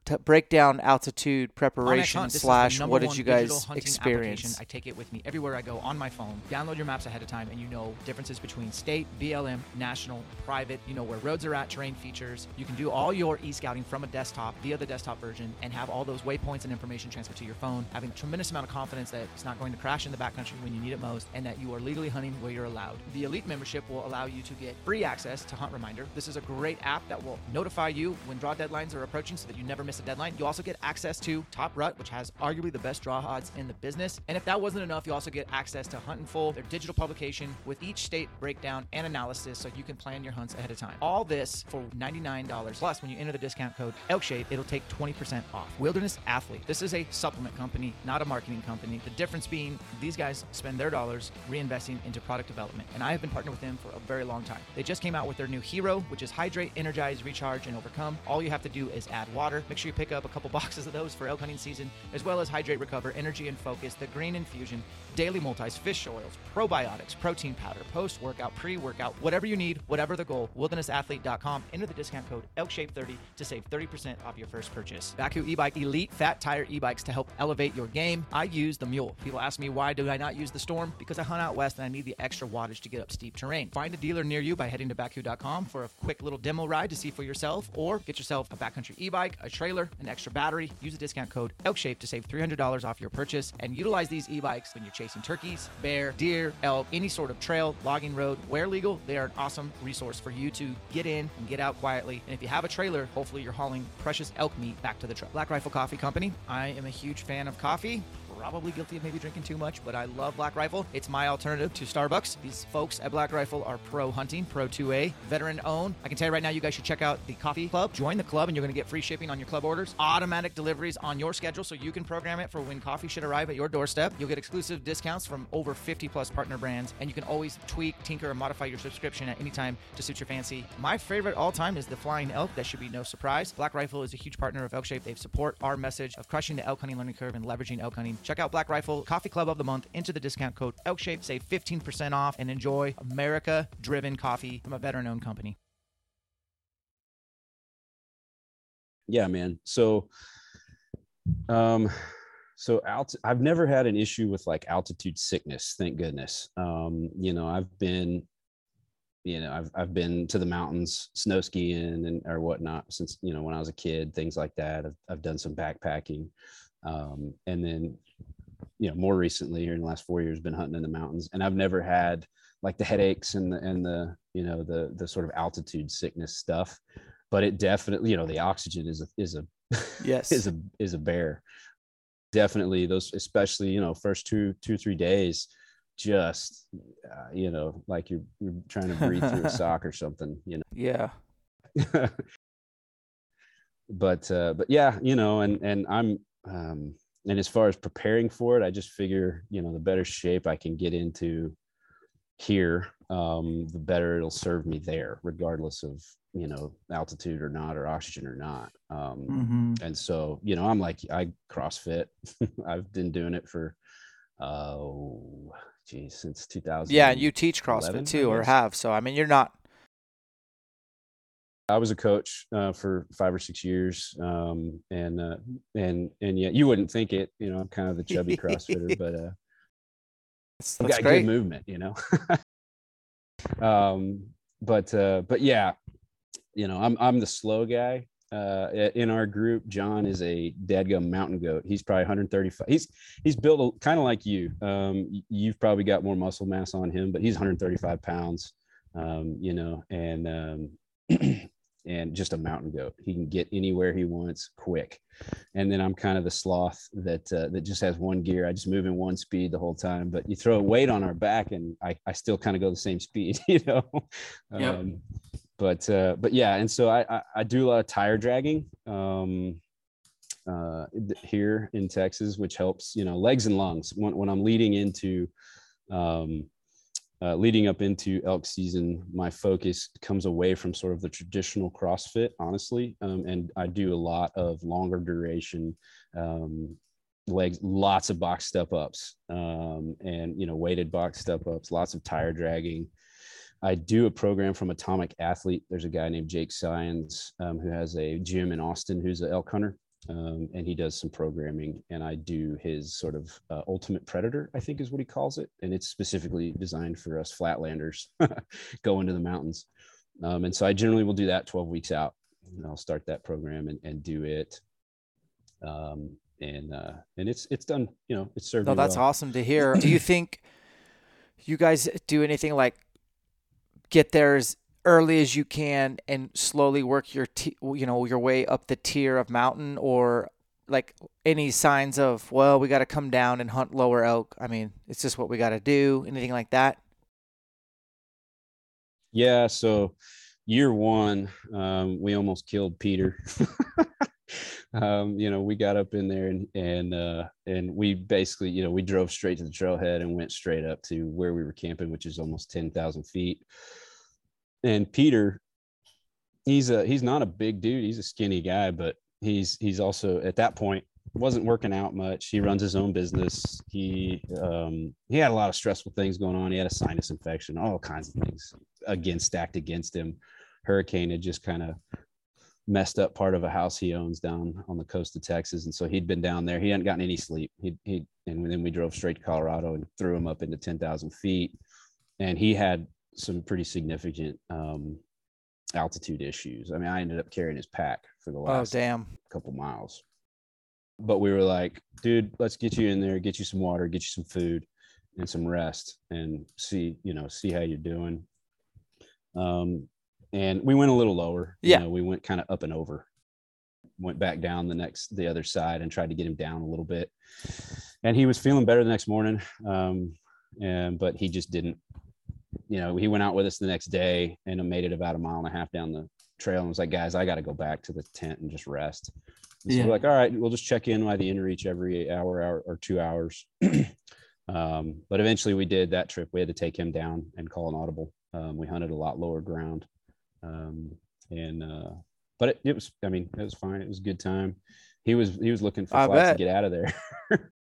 to break down altitude preparation slash what did you guys experience? I take it with me everywhere I go on my phone. Download your maps ahead of time, and you know differences between state, BLM, national, private. You know where roads are at, terrain features. You can do all your e-scouting from a desktop via the desktop version, and have all those waypoints and information transferred to your phone. Having a tremendous amount of confidence that it's not going to crash in the backcountry when you need it most, and that you are legally hunting where you're allowed. The elite membership will allow you to get free access to Hunt Reminder. This is a great app that will notify you when draw deadlines are approaching, so that you never miss a deadline. You also get access to Top Rut, which has arguably the best draw odds in the business. And if that wasn't enough, you also get access to Huntin' Fool, their digital publication with each state breakdown and analysis so you can plan your hunts ahead of time. All this for $99. Plus, when you enter the discount code ELKSHAPE, it'll take 20% off. Wilderness Athlete. This is a supplement company, not a marketing company. The difference being these guys spend their dollars reinvesting into product development. And I have been partnered with them for a very long time. They just came out with their new hero, which is Hydrate, Energize, Recharge, and Overcome. All you have to do is add water. Make sure you pick up a couple <laughs> boxes of those for elk hunting season, as well as Hydrate Recover, Energy and Focus, the Green Infusion, Daily Multis, Fish Oils, Probiotics, Protein Powder, Post Workout, Pre Workout, whatever you need, whatever the goal. WildernessAthlete.com. Enter the discount code ElkShape30 to save 30% off your first purchase. Bakcou e-bike elite fat tire e-bikes to help elevate your game. I use the Mule. People ask me why do I not use the Storm? Because I hunt out west and I need the extra wattage to get up steep terrain. Find a dealer near you by heading to Bakcou.com for a quick little demo ride to see for yourself, or get yourself a backcountry e-bike, a trailer, an extra battery. Use the discount code ElkShape to save $300 off your purchase and utilize these e-bikes when you're chasing turkeys, bear, deer, elk, any sort of trail, logging road, where legal. They are an awesome resource for you to get in and get out quietly. And if you have a trailer, hopefully you're hauling precious elk meat back to the truck. Black Rifle Coffee Company. I am a huge fan of coffee probably guilty of maybe drinking too much, but I love Black Rifle. It's my alternative to Starbucks. These folks at Black Rifle are pro hunting, pro 2A, veteran owned. I can tell you right now, you guys should check out the coffee club. Join the club, and you're going to get free shipping on your club orders, automatic deliveries on your schedule so you can program it for when coffee should arrive at your doorstep. You'll get exclusive discounts from over 50 plus partner brands, and you can always tweak, tinker, or modify your subscription at any time to suit your fancy. My favorite all time is the Flying Elk. That should be no surprise. Black Rifle is a huge partner of Elk Shape. They support our message of crushing the elk hunting learning curve and leveraging elk hunting. Check out Black Rifle Coffee Club of the Month. Enter the discount code ElkShape, save 15% off, and enjoy America driven coffee from a veteran owned company. Yeah, man. So, um, so alt- I've never had an issue with like altitude sickness, thank goodness. Um, you know, I've been, you know, I've I've been to the mountains snow skiing and or whatnot since you know when I was a kid, things like that. I've I've done some backpacking, um, and then you know more recently here in the last four years been hunting in the mountains and i've never had like the headaches and the and the you know the the sort of altitude sickness stuff but it definitely you know the oxygen is a is a <laughs> yes. is a is a bear. Definitely those especially you know first two two three days just uh, you know like you're, you're trying to breathe through a <laughs> sock or something you know. Yeah. <laughs> But uh but yeah you know and and i'm um and as far as preparing for it, I just figure, you know, the better shape I can get into here, um, the better it'll serve me there, regardless of, you know, altitude or not, or oxygen or not. Um, mm-hmm. And so, you know, I'm like, I CrossFit. <laughs> I've been doing it for, oh, uh, geez, since 2000. Yeah, And you teach CrossFit too, or have. So, I mean, you're not I was a coach uh, for five or six years, um, and uh, and and yeah, you wouldn't think it. You know, I'm kind of the chubby CrossFitter, <laughs> but uh, that's, that's got great. good movement. You know, <laughs> um, but uh, but yeah, you know, I'm I'm the slow guy. Uh, in our group, John is a deadgum mountain goat. He's probably 135. He's he's built kind of like you. Um, you've probably got more muscle mass on him, but he's 135 pounds. Um, you know, and um, <clears throat> and just a mountain goat. He can get anywhere he wants quick. And then I'm kind of the sloth that uh, that just has one gear. I just move in one speed the whole time. But you throw a weight on our back, and I, I still kind of go the same speed, <laughs> you know. Yep. Um, but uh, but yeah, and so I, I, I do a lot of tire dragging um, uh, here in Texas, which helps you know legs and lungs when when I'm leading into um, uh, leading up into elk season, my focus comes away from sort of the traditional CrossFit, honestly, um, and I do a lot of longer duration um, legs, lots of box step ups, um, and you know weighted box step ups, lots of tire dragging. I do a program from Atomic Athlete. There's a guy named Jake Saenz um, who has a gym in Austin who's an elk hunter um, and he does some programming and i do his sort of uh, ultimate predator i think is what he calls it. And it's specifically designed for us flatlanders <laughs> go into the mountains. Um, and so i generally will do that 12 weeks out and i'll start that program and, and do it. Um, and uh, and it's it's done you know it's served no that's well. awesome to hear. <clears throat> Do you think you guys do anything like get there as early as you can and slowly work your t- you know your way up the tier of mountain or like any signs of well we got to come down and hunt lower elk. I mean it's just what we got to do anything like that? Yeah so year one um, we almost killed peter. <laughs> Um, you know we got up in there and and uh, and we basically you know we drove straight to the trailhead and went straight up to where we were camping which is almost 10,000 feet and Peter, he's a he's not a big dude. He's a skinny guy, but he's he's also at that point wasn't working out much. He runs his own business. He um, he had a lot of stressful things going on. He had a sinus infection, all kinds of things again stacked against him. Hurricane had just kind of messed up part of a house he owns down on the coast of Texas, and so he'd been down there. He hadn't gotten any sleep. He he and then we drove straight to Colorado and threw him up into ten thousand feet, and he had some pretty significant um, altitude issues. I mean, I ended up carrying his pack for the oh, last oh, damn. couple miles but we were like, dude, let's get you in there, get you some water, get you some food and some rest and see, you know, see how you're doing. Um, and we went a little lower. Yeah. You know, we went kind of up and over, went back down the next, the other side and tried to get him down a little bit. And he was feeling better the next morning. Um, and, but he just didn't, you know, he went out with us the next day and made it about a mile and a half down the trail and was like, guys, I got to go back to the tent and just rest. So yeah. we're like, all right, we'll just check in by the inReach every hour, hour or two hours. <clears throat> um, but eventually we did that trip. We had to take him down and call an audible. Um, we hunted a lot lower ground. Um, and, uh, but it, it, was, I mean, it was fine. It was a good time. He was, he was looking for I flights bet. to get out of there. <laughs>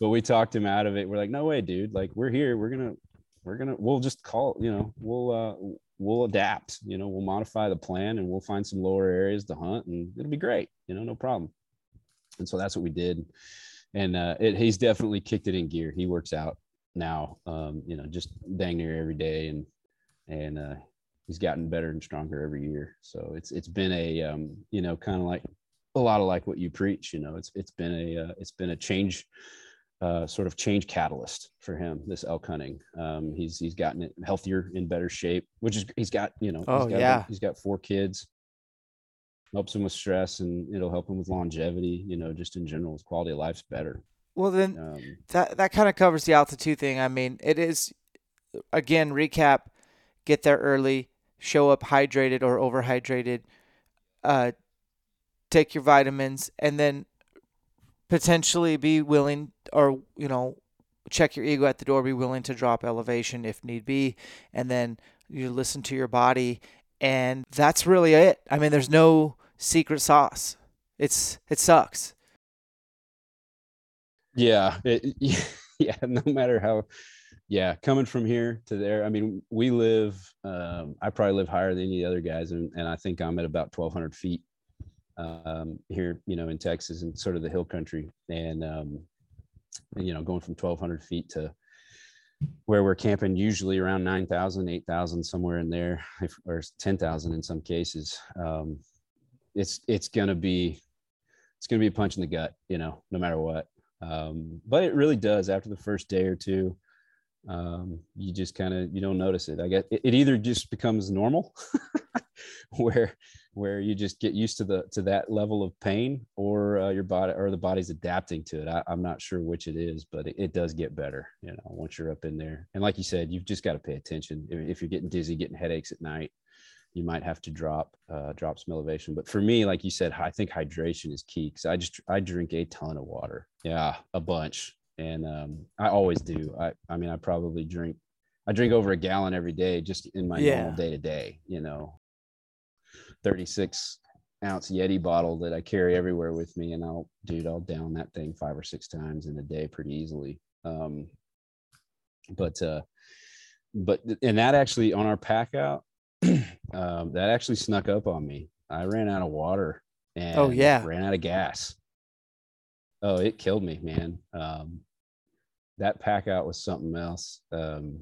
but we talked him out of it. We're like, no way, dude. Like we're here. We're going to, we're to, we'll just call, you know, we'll, uh, we'll adapt you know we'll modify the plan and we'll find some lower areas to hunt and it'll be great you know no problem. And so that's what we did. And uh, it, he's definitely kicked it in gear. He works out now um, you know just dang near every day and and uh, he's gotten better and stronger every year. So it's it's been a um, you know kind of like a lot of like what you preach you know it's it's been a uh, it's been a change uh, sort of change catalyst for him. This elk hunting, um, he's he's gotten it healthier, in better shape, which is he's got you know. Oh he's got, yeah. He's got four kids. Helps him with stress, and it'll help him with longevity. You know, just in general, his quality of life's better. Well, then um, that that kind of covers the altitude thing. I mean, it is again recap: get there early, show up hydrated or overhydrated, uh, take your vitamins, and then potentially be willing or you know check your ego at the door be willing to drop elevation if need be and then you listen to your body and that's really it. I mean there's no secret sauce. It's it sucks. Yeah it, <laughs> yeah no matter how yeah coming from here to there i mean we live um, i probably live higher than any other guys and, and i think i'm at about 1200 feet um, here, you know, in Texas and sort of the hill country, and um, you know, going from 1,200 feet to where we're camping, usually around 9,000, 8,000, somewhere in there, or 10,000 in some cases. Um, it's it's gonna be it's gonna be a punch in the gut, you know, no matter what. Um, but it really does after the first day or two. Um, you just kind of you don't notice it. I guess it, it either just becomes normal, <laughs> where where you just get used to the to that level of pain or uh, your body or the body's adapting to it. I, am not sure which it is but it, it, does get better you know once you're up in there. And like you said you've just got to pay attention. If, if, you're getting dizzy getting headaches at night you might have to drop uh, drop some elevation. But for me like you said i think hydration is key because i just i drink a ton of water. Yeah a bunch. And um, i always do. I i mean i probably drink I drink over a gallon every day just in my yeah. normal day to day, you know. 36 ounce Yeti bottle that I carry everywhere with me. And I'll, dude, I'll down that thing five or six times in a day pretty easily. Um, but, uh, but, and that actually on our pack out, <clears throat> um, that actually snuck up on me. I ran out of water and oh, yeah, ran out of gas. Oh, it killed me, man. Um, that pack out was something else. Um,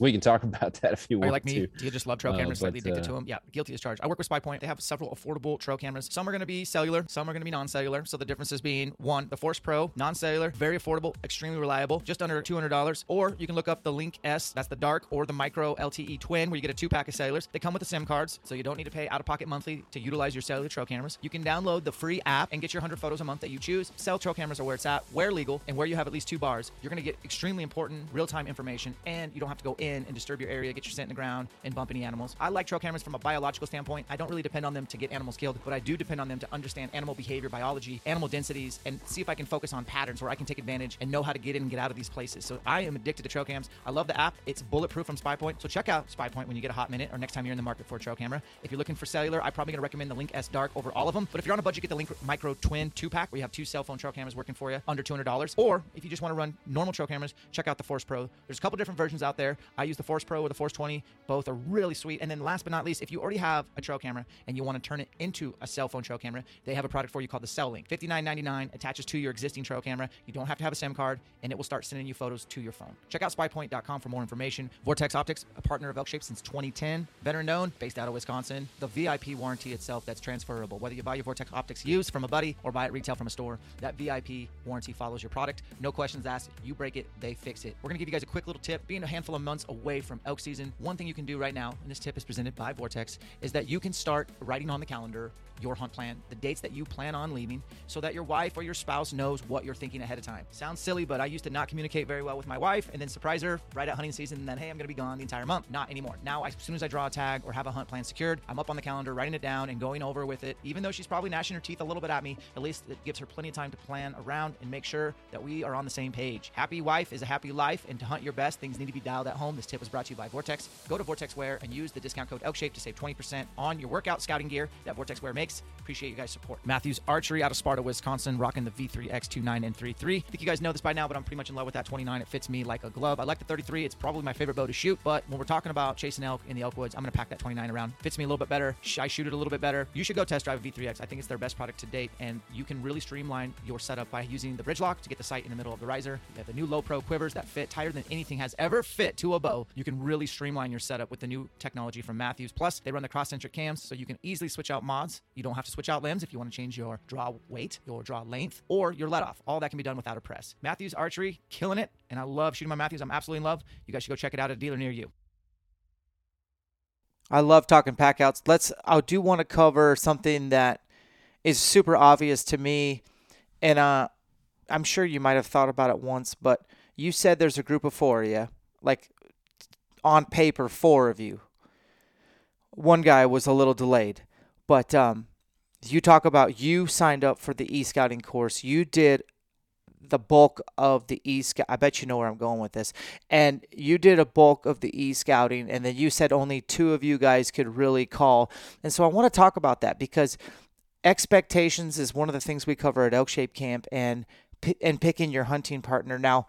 we can talk <laughs> about that if you want. Are you like me? To. Do you just love trail uh, cameras? Uh, slightly addicted uh, to them? Yeah, guilty as charged. I work with SpyPoint. They have several affordable trail cameras. Some are going to be cellular. Some are going to be non-cellular. So the differences being one, the Force Pro, non-cellular, very affordable, extremely reliable, just under two hundred dollars. Or you can look up the Link S. That's the dark or the Micro LTE Twin, where you get a two-pack of cellulars. They come with the SIM cards, so you don't need to pay out-of-pocket monthly to utilize your cellular trail cameras. You can download the free app and get your hundred photos a month that you choose. Cell trail cameras are where it's at, where legal, and where you have at least two bars. You're going to get extremely important real-time information, and you don't have to go in and disturb your area, get your scent in the ground, and bump any animals. I like trail cameras from a biological standpoint. I don't really depend on them to get animals killed, but I do depend on them to understand animal behavior, biology, animal densities, and see if I can focus on patterns where I can take advantage and know how to get in and get out of these places. So I am addicted to trail cams. I love the app. It's bulletproof from SpyPoint. So check out SpyPoint when you get a hot minute or next time you're in the market for a trail camera. If you're looking for cellular, I'm probably going to recommend the Link S Dark over all of them. But if you're on a budget, get the Link Micro Twin 2 pack where you have two cell phone trail cameras working for you under $200. Or if you just want to run normal trail cameras, check out the Force Pro. There's a couple different versions out there. I use the Force Pro or the Force 20. Both are really sweet. And then last but not least, if you already have a trail camera and you want to turn it into a cell phone trail camera, they have a product for you called the Cell Link. $59.99 attaches to your existing trail camera. You don't have to have a SIM card, and it will start sending you photos to your phone. Check out spypoint.com for more information. Vortex Optics, a partner of Elkshape since 2010, veteran known, based out of Wisconsin. The VIP warranty itself that's transferable. Whether you buy your Vortex Optics used from a buddy or buy it retail from a store, that VIP warranty follows your product. No questions asked. You break it, they fix it. We're going to give you guys a quick little tip. Being a handful of months away from elk season, one thing you can do right now, and this tip is presented by Vortex, is that you can start writing on the calendar your hunt plan, the dates that you plan on leaving, so that your wife or your spouse knows what you're thinking ahead of time. Sounds silly, but I used to not communicate very well with my wife and then surprise her right at hunting season and then, hey, I'm going to be gone the entire month. Not anymore. Now, as soon as I draw a tag or have a hunt plan secured, I'm up on the calendar, writing it down and going over with it. Even though she's probably gnashing her teeth a little bit at me, at least it gives her plenty of time to plan around and make sure that we are on the same page. Happy wife is a happy life, and to hunt your best, things need to be dialed at home. This tip was brought to you by Vortex. Go to Vortex Wear and use the discount code ELKSHAPE to save 20% on your workout scouting gear that Vortex Wear makes. Appreciate you guys support. Mathews Archery out of Sparta, Wisconsin, rocking the V3X 29 and 33. I think you guys know this by now, but I'm pretty much in love with that 29. It fits me like a glove. I like the 33. It's probably my favorite bow to shoot, but when we're talking about chasing elk in the elk woods, I'm going to pack that 29 around. Fits me a little bit better. I shoot it a little bit better. You should go test drive a V3X. I think it's their best product to date, and you can really streamline your setup by using the bridge lock to get the sight in the middle of the riser. You have the new low pro quivers that fit tighter than anything has ever fit to a bow. You can really streamline your setup with the new technology from Mathews. Plus, they run the Crosscentric cams, so you can easily switch out mods. You don't have to switch out limbs if you want to change your draw weight, your draw length, or your let off. All that can be done without a press. Mathews Archery, killing it. And I love shooting my Mathews. I'm absolutely in love. You guys should go check it out at a dealer near you. I love talking packouts. Let's. I do want to cover something that is super obvious to me, and uh, I'm sure you might have thought about it once, but you said there's a group of four, yeah, like on paper, four of you. One guy was a little delayed, but um, you talk about you signed up for the e scouting course. You did the bulk of the e scout. I bet you know where I'm going with this. And you did a bulk of the e scouting, and then you said only two of you guys could really call. And so I want to talk about that because expectations is one of the things we cover at Elk Shape Camp, and and picking your hunting partner. Now,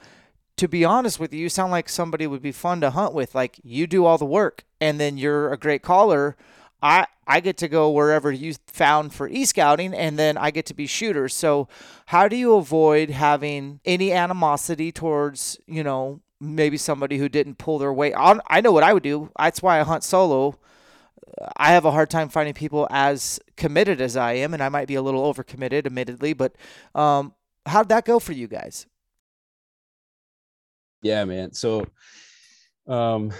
to be honest with you, you sound like somebody would be fun to hunt with. Like you do all the work, and then you're a great caller I I get to go wherever you found for e-scouting and then I get to be shooters. So how do you avoid having any animosity towards, you know, maybe somebody who didn't pull their weight? I know what I would do. That's why I hunt solo. I have a hard time finding people as committed as I am, and I might be a little overcommitted, admittedly. But um, how'd that go for you guys? Yeah, man. So, um,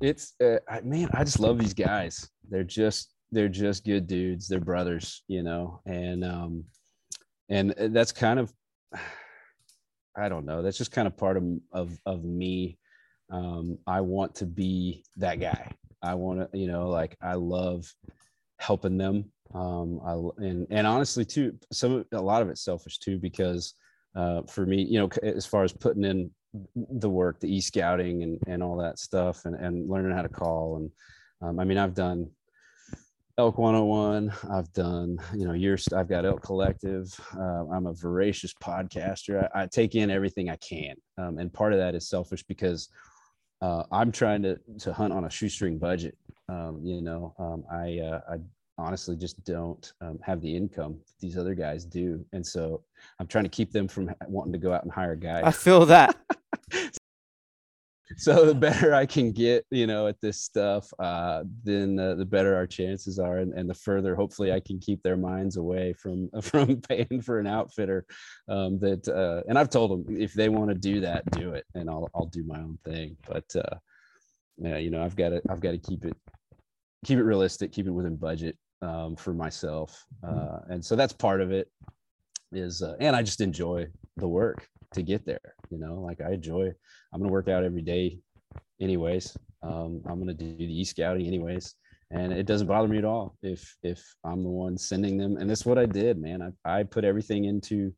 it's uh, man, I just love these guys. They're just they're just good dudes. They're brothers, you know, and um, and that's kind of <sighs> I don't know. That's just kind of part of of of me. Um, I want to be that guy. I want to, you know, like I love helping them. Um, I and and honestly too, some a lot of it's selfish too because uh, for me, you know, as far as putting in the work, the e-scouting and, and all that stuff and, and learning how to call. And um, I mean, I've done Elk 101. I've done, you know, years, I've got Elk Collective. Uh, I'm a voracious podcaster. I, I, take in everything I can. Um, and part of that is selfish because uh, I'm trying to, to hunt on a shoestring budget. Um, you know, um, I, uh, I honestly just don't um, have the income these other guys do. And so i'm trying to keep them from wanting to go out and hire guys i feel that. <laughs> So the better i can get you know at this stuff uh, then uh, the better our chances are and, and, the further hopefully i can keep their minds away from <laughs> from paying for an outfitter um, that uh, and i've told them if they want to do that do it and i'll, I'll do my own thing. But uh, yeah you know i've got to i've got to keep it keep it realistic keep it within budget um, for myself, mm-hmm. uh, and so that's part of it. Is uh, and I just enjoy the work to get there. You know, like I enjoy. I'm gonna work out every day anyways. Um, I'm gonna do the e scouting anyways, and it doesn't bother me at all if if I'm the one sending them. And that's what I did, man. I I put everything into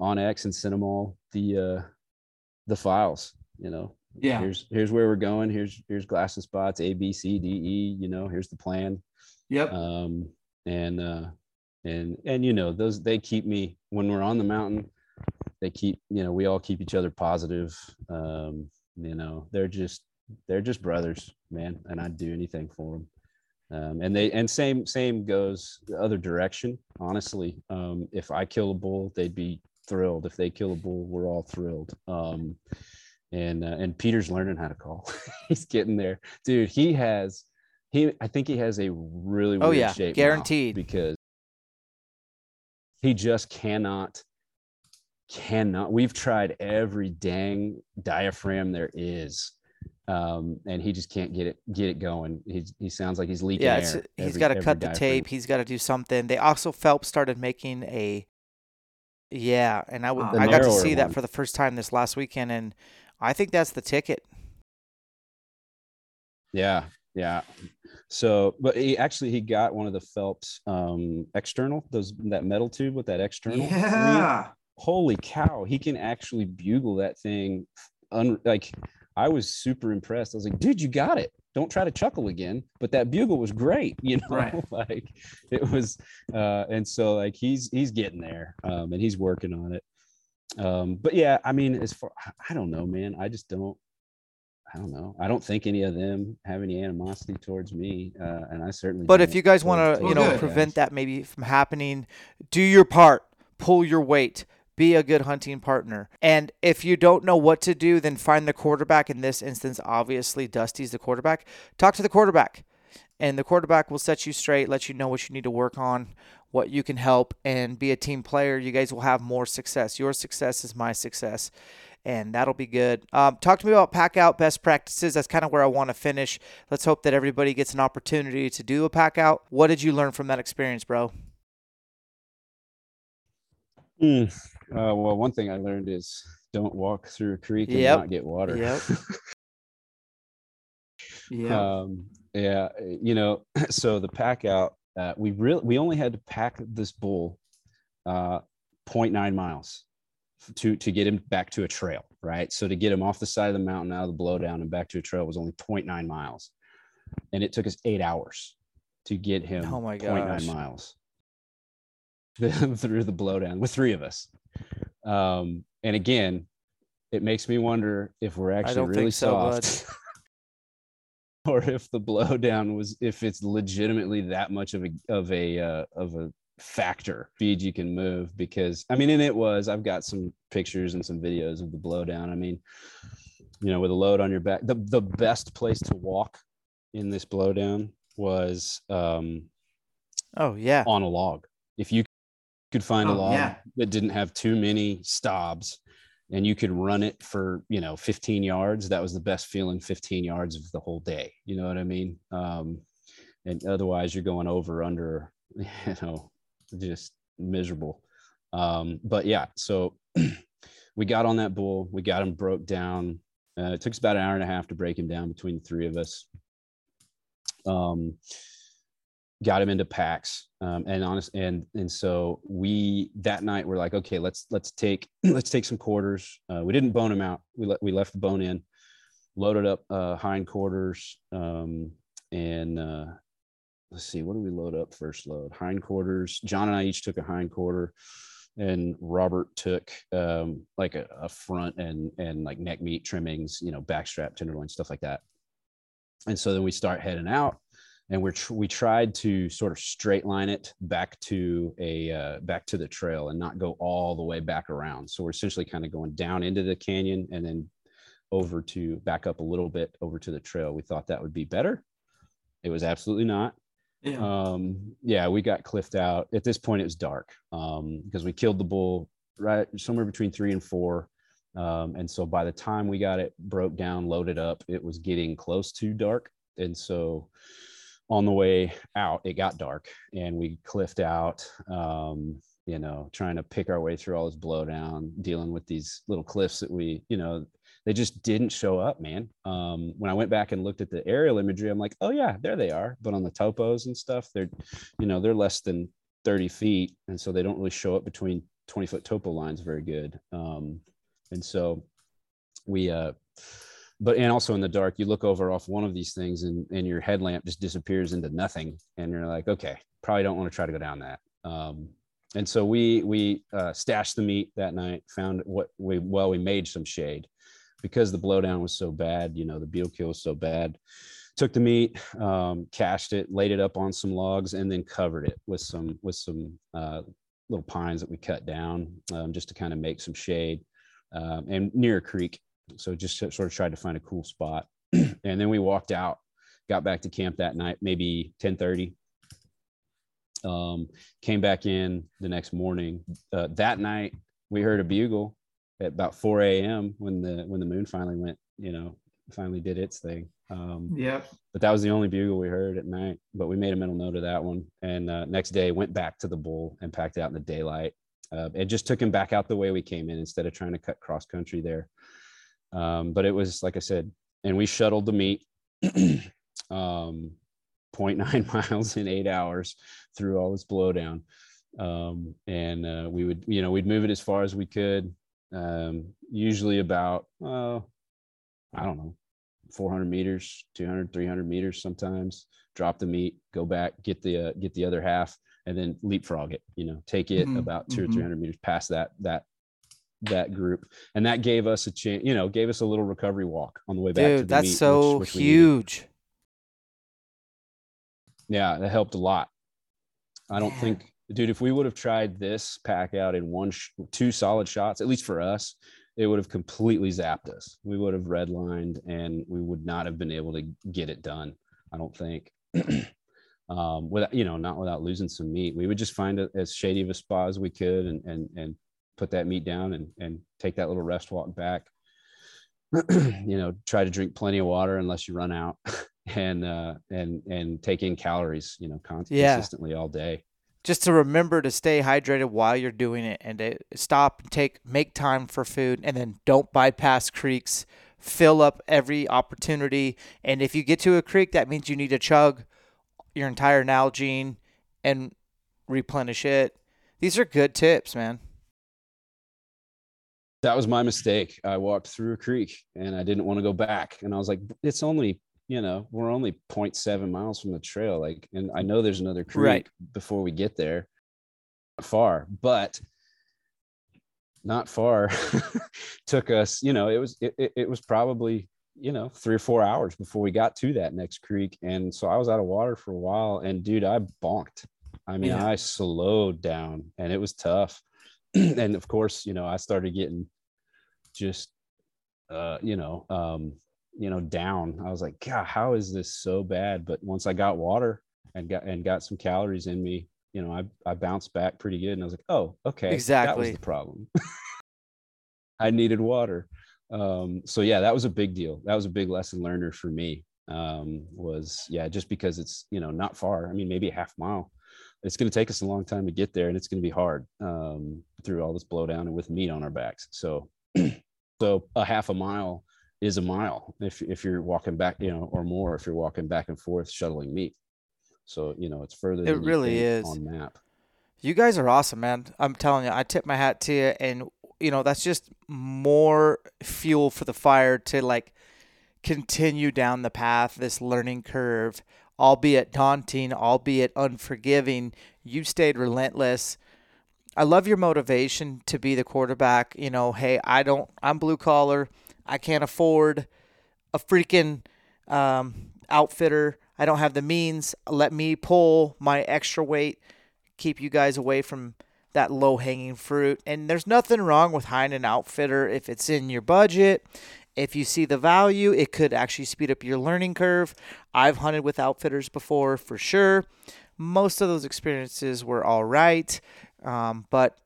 onX and sent them all the uh, the files. You know, yeah. Here's here's where we're going. Here's here's glass and spots A B C D E. You know, here's the plan. Yep. Um, and uh, and and you know those they keep me when we're on the mountain. They keep you know we all keep each other positive. Um, you know they're just they're just brothers, man, and I'd do anything for them. Um, and they and same same goes the other direction. Honestly, um, if I kill a bull, they'd be thrilled. If they kill a bull, we're all thrilled. Um, and uh, and Peter's learning how to call. <laughs> He's getting there, dude. He has he. I think he has a really oh yeah, guaranteed because he just cannot cannot. We've tried every dang diaphragm there is um, and he just can't get it get it going. He he sounds like he's leaking yeah, air. He's got to cut the tape. He's got to do something. They also Phelps started making a yeah, and I I got to see one. that for the first time this last weekend, and I think that's the ticket. Yeah, yeah. So, but he actually he got one of the Phelps um external those that metal tube with that external. Yeah. holy cow, he can actually bugle that thing. Un, like I was super impressed. I was like, dude, you got it. Don't try to chuckle again. But that bugle was great, <laughs> you know, right. <laughs> like it was. Uh, and so like he's he's getting there, um, and he's working on it. Um, but yeah, I mean, as far I don't know, man. I just don't. I don't know. I don't think any of them have any animosity towards me, uh, and I certainly. But if you guys want to, you know, prevent that maybe from happening, do your part. Pull your weight be a good hunting partner. And if you don't know what to do, then find the quarterback. In this instance, obviously, Dusty's the quarterback. Talk to the quarterback, and the quarterback will set you straight, let you know what you need to work on, what you can help, and be a team player. You guys will have more success. Your success is my success. And that'll be good. Um, talk to me about pack out best practices. That's kind of where I want to finish. Let's hope that everybody gets an opportunity to do a pack out. What did you learn from that experience, bro? Mm, uh, well, one thing I learned is don't walk through a creek and yep. not get water. Yep. <laughs> yeah. Um, yeah. You know, <clears throat> so the pack out, uh, we really we only had to pack this bull uh, 0.9 miles to to get him back to a trail, right? So to get him off the side of the mountain out of the blowdown and back to a trail was only 0.9 miles, and it took us eight hours to get him oh my 0.9 miles <laughs> through the blowdown with three of us. Um, and again, it makes me wonder if we're actually really so, soft. <laughs> or if the <laughs> blowdown was if it's legitimately that much of a of a uh, of a factor speed you can move because i mean and it was i've got some pictures and some videos of the blowdown. I mean you know with a load on your back the, the best place to walk in this blowdown was um oh yeah. on a log. If you could find oh, a log yeah. that didn't have too many stobs and you could run it for you know 15 yards that was the best feeling 15 yards of the whole day. You know what i mean? Um, and otherwise you're going over under <laughs> you know just miserable. Um, but yeah so <clears throat> we got on that bull we got him broke down. Uh, it took us about an hour and a half to break him down between the three of us. Um, got him into packs um, and honest and and so we that night we're like okay let's let's take <clears throat> let's take some quarters. Uh, we didn't bone him out. We let we left the bone in loaded up uh, hind quarters um, and uh, let's see what do we load up first load? Hindquarters. john and i each took a hind quarter and robert took um, like a, a front and and like neck meat trimmings you know backstrap tenderloin stuff like that. And so then we start heading out and we're tr- we tried to sort of straight line it back to a uh, back to the trail and not go all the way back around. So we're essentially kind of going down into the canyon and then over to back up a little bit over to the trail. We thought that would be better. It was absolutely not yeah. um yeah we got cliffed out. At this point it was dark um because we killed the bull right somewhere between three and four. Um, and so by the time we got it broke down loaded up it was getting close to dark. And so on the way out, it got dark and we cliffed out, um, you know, trying to pick our way through all this blowdown, dealing with these little cliffs that we, you know, they just didn't show up, man. Um, when I went back and looked at the aerial imagery, I'm like, oh yeah, there they are. But on the topos and stuff, they're, you know, they're less than 30 feet, and so they don't really show up between 20 foot topo lines very good. Um, and so we, uh, but and also in the dark, you look over off one of these things, and and your headlamp just disappears into nothing, and you're like, okay, probably don't want to try to go down that. Um, and so we we uh, stashed the meat that night found what we well we made some shade because the blowdown was so bad you know the beetle kill was so bad took the meat um, cached it laid it up on some logs and then covered it with some with some uh, little pines that we cut down um, just to kind of make some shade um, and near a creek. So just sort of tried to find a cool spot. <clears throat> And then we walked out got back to camp that night maybe 10 30 um, came back in the next morning. Uh, that night, we heard a bugle at about 4 a.m. when the when the moon finally went, you know, finally did its thing. Um, yeah. But that was the only bugle we heard at night. But we made a mental note of that one. And uh, next day, went back to the bull and packed out in the daylight. Uh, it just took him back out the way we came in instead of trying to cut cross country there. Um, but it was like I said, and we shuttled the meat. <clears throat> um, 0.9 <laughs> miles in eight hours through all this blowdown. Um, and uh, we would, you know, we'd move it as far as we could, um, usually about, uh, I don't know, 400 meters, 200, 300 meters sometimes, drop the meat, go back, get the, uh, get the other half and then leapfrog it, you know, take it mm-hmm. about 2 mm-hmm. or 300 meters past that, that, that group and that gave us a chance you know gave us a little recovery walk on the way back Dude, to the that's meet, so which, which huge yeah, that helped a lot. I don't think, dude, if we would have tried this pack out in one, sh- two solid shots, at least for us, it would have completely zapped us. We would have redlined and we would not have been able to get it done. I don't think. <clears throat> um, without, you know, not without losing some meat. We would just find it as shady of a spot as we could and, and, and put that meat down and, and take that little rest walk back. <clears throat> you know, try to drink plenty of water unless you run out. <laughs> and uh, and and take in calories, you know, con- yeah. consistently all day. Just to remember to stay hydrated while you're doing it, and to stop, take, make time for food, and then don't bypass creeks. Fill up every opportunity, and if you get to a creek, that means you need to chug your entire Nalgene and replenish it. These are good tips, man. That was my mistake. I walked through a creek and I didn't want to go back. And I was like, it's only you know, we're only 0.7 miles from the trail. Like, and I know there's another creek right. before we get there far, but not far <laughs> took us, you know, it was, it, it was probably, you know, three or four hours before we got to that next creek. And so I was out of water for a while and dude, I bonked. I mean, yeah. I slowed down and it was tough. <clears throat> and of course, you know, I started getting just, uh, you know, um, you know down. I was like god how is this so bad? But once i got water and got and got some calories in me you know i, I bounced back pretty good and i was like oh okay exactly that was the problem. <laughs> I needed water. Um, so yeah that was a big deal. That was a big lesson learner for me um, was yeah just because it's you know not far i mean maybe a half mile. It's going to take us a long time to get there and it's going to be hard um, through all this blowdown and with meat on our backs. So <clears throat> so a half a mile is a mile if if you're walking back, you know, or more if you're walking back and forth shuttling meat. So you know, it's further. It really is on map. You guys are awesome, man. I'm telling you, I tip my hat to you, and you know that's just more fuel for the fire to like continue down the path, this learning curve, albeit daunting, albeit unforgiving. You stayed relentless. I love your motivation to be the quarterback. You know, hey, I don't, I'm blue collar. I can't afford a freaking um, outfitter. I don't have the means. Let me pull my extra weight, keep you guys away from that low hanging fruit. And there's nothing wrong with hiring an outfitter if it's in your budget. If you see the value, it could actually speed up your learning curve. I've hunted with outfitters before for sure. Most of those experiences were all right. Um, but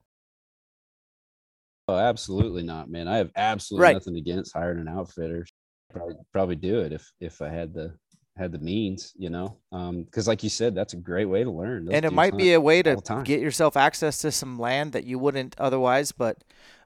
Oh, absolutely not, man. I have absolutely right. nothing against hiring an outfitter. Probably probably do it if if I had the had the means, you know. Um, because like you said, that's a great way to learn. Those and it might be a way to get yourself access to some land that you wouldn't otherwise, but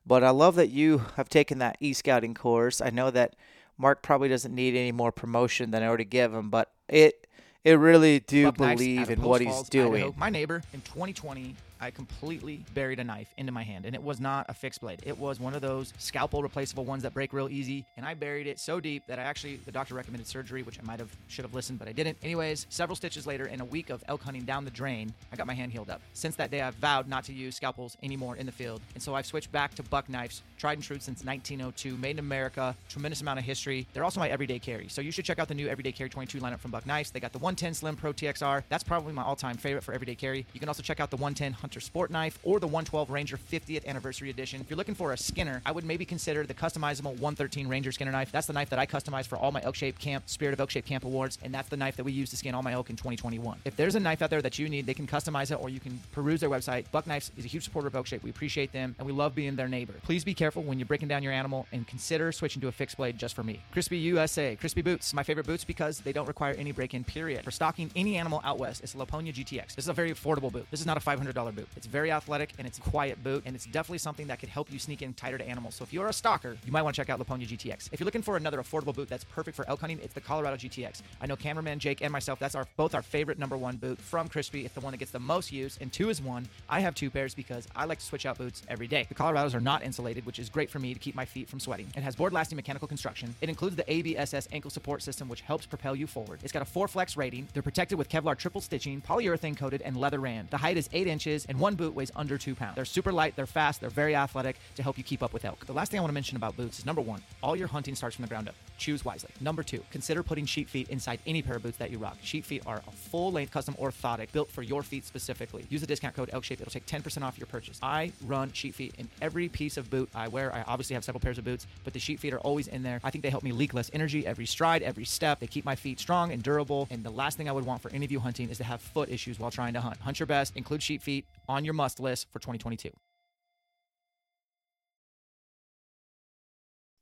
But I love that you have taken that e scouting course. I know that Mark probably doesn't need any more promotion than I already give him, but it it really do Buck believe in what he's doing. Idaho. My neighbor in 2020 I completely buried a knife into my hand, and it was not a fixed blade. It was one of those scalpel replaceable ones that break real easy, and I buried it so deep that I actually the doctor recommended surgery, which I might have should have listened, but I didn't. Anyways, several stitches later, in a week of elk hunting down the drain, I got my hand healed up. Since that day, I've vowed not to use scalpels anymore in the field, and so I've switched back to buck knives, tried and true since 1902, made in America, tremendous amount of history. They're also my everyday carry, so you should check out the new Everyday Carry 22 lineup from Buck Knives. They got the 110 Slim Pro TXR. That's probably my all-time favorite for everyday carry. You can also check out the 110 Hunter Sport Knife or the 112 Ranger 50th Anniversary Edition. If you're looking for a skinner, I would maybe consider the customizable 113 Ranger Skinner knife. That's the knife that I customized for all my Elk Shape Camp, Spirit of Elk Shape Camp awards, and that's the knife that we use to skin all my elk in 2021. If there's a knife out there that you need, they can customize it or you can peruse their website. Buck Knives is a huge supporter of Elk Shape. We appreciate them and we love being their neighbor. Please be careful when you're breaking down your animal and consider switching to a fixed blade just for me. Crispi USA, Crispi Boots, my favorite boots because they don't require any break in, period. For stocking any animal out west, it's Lapponia GTX. This is a very affordable boot. This is not a $500 boot. It's very athletic and it's a quiet boot, and it's definitely something that could help you sneak in tighter to animals. So if you're a stalker, you might want to check out Lapponia GTX. If you're looking for another affordable boot that's perfect for elk hunting, it's the Colorado GTX. I know cameraman Jake and myself, that's our both our favorite number one boot from Crispi. It's the one that gets the most use, and two is one. I have two pairs because I like to switch out boots every day. The Colorados are not insulated, which is great for me to keep my feet from sweating. It has board lasting mechanical construction. It includes the ABSS ankle support system, which helps propel you forward. It's got a 4 flex rating. They're protected with Kevlar triple stitching, polyurethane coated, and leather ran. The height is 8 inches, and one boot weighs under 2 pounds. They're super light, they're fast, they're very athletic to help you keep up with elk. The last thing I want to mention about boots is number one, all your hunting starts from the ground up. Choose wisely. Number two, consider putting sheep feet inside any pair of boots that you rock. Sheep feet are a full length custom orthotic built for your feet specifically. Use the discount code ELKSHAPE. It'll take 10% off your purchase. I run sheep feet in every piece of boot I wear. I obviously have several pairs of boots, but the sheep feet are always in there. I think they help me leak less energy every stride, every step. They keep my feet strong and durable. And the last thing I would want for any of you hunting is to have foot issues while trying to hunt. Hunt your best. Include sheep feet on your must list for 2022.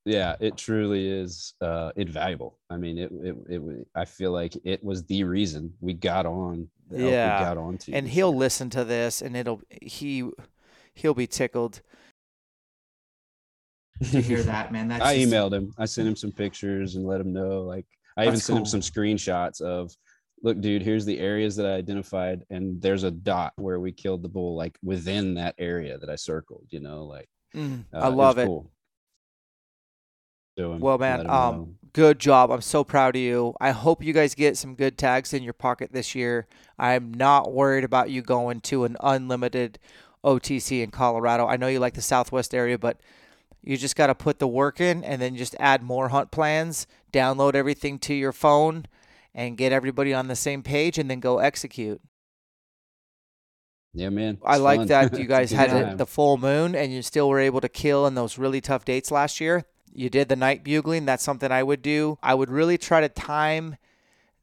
yeah it truly is uh invaluable i mean it, it it i feel like it was the reason we got on yeah got on to and he'll listen to this and it'll he he'll be tickled to hear that man that's i just... emailed him i sent him some pictures and let him know like i even sent cool. him some screenshots of look dude here's the areas that i identified and there's a dot where we killed the bull like within that area that i circled you know like mm, uh, i love it. Cool well, man, um, good job. I'm so proud of you. I hope you guys get some good tags in your pocket this year. I'm not worried about you going to an unlimited OTC in Colorado. I know you like the Southwest area, but you just got to put the work in and then just add more hunt plans, download everything to your phone, and get everybody on the same page, and then go execute. Yeah, man. I like fun. that <laughs> you guys had the full moon and you still were able to kill in those really tough dates last year you did the night bugling. That's something I would do. I would really try to time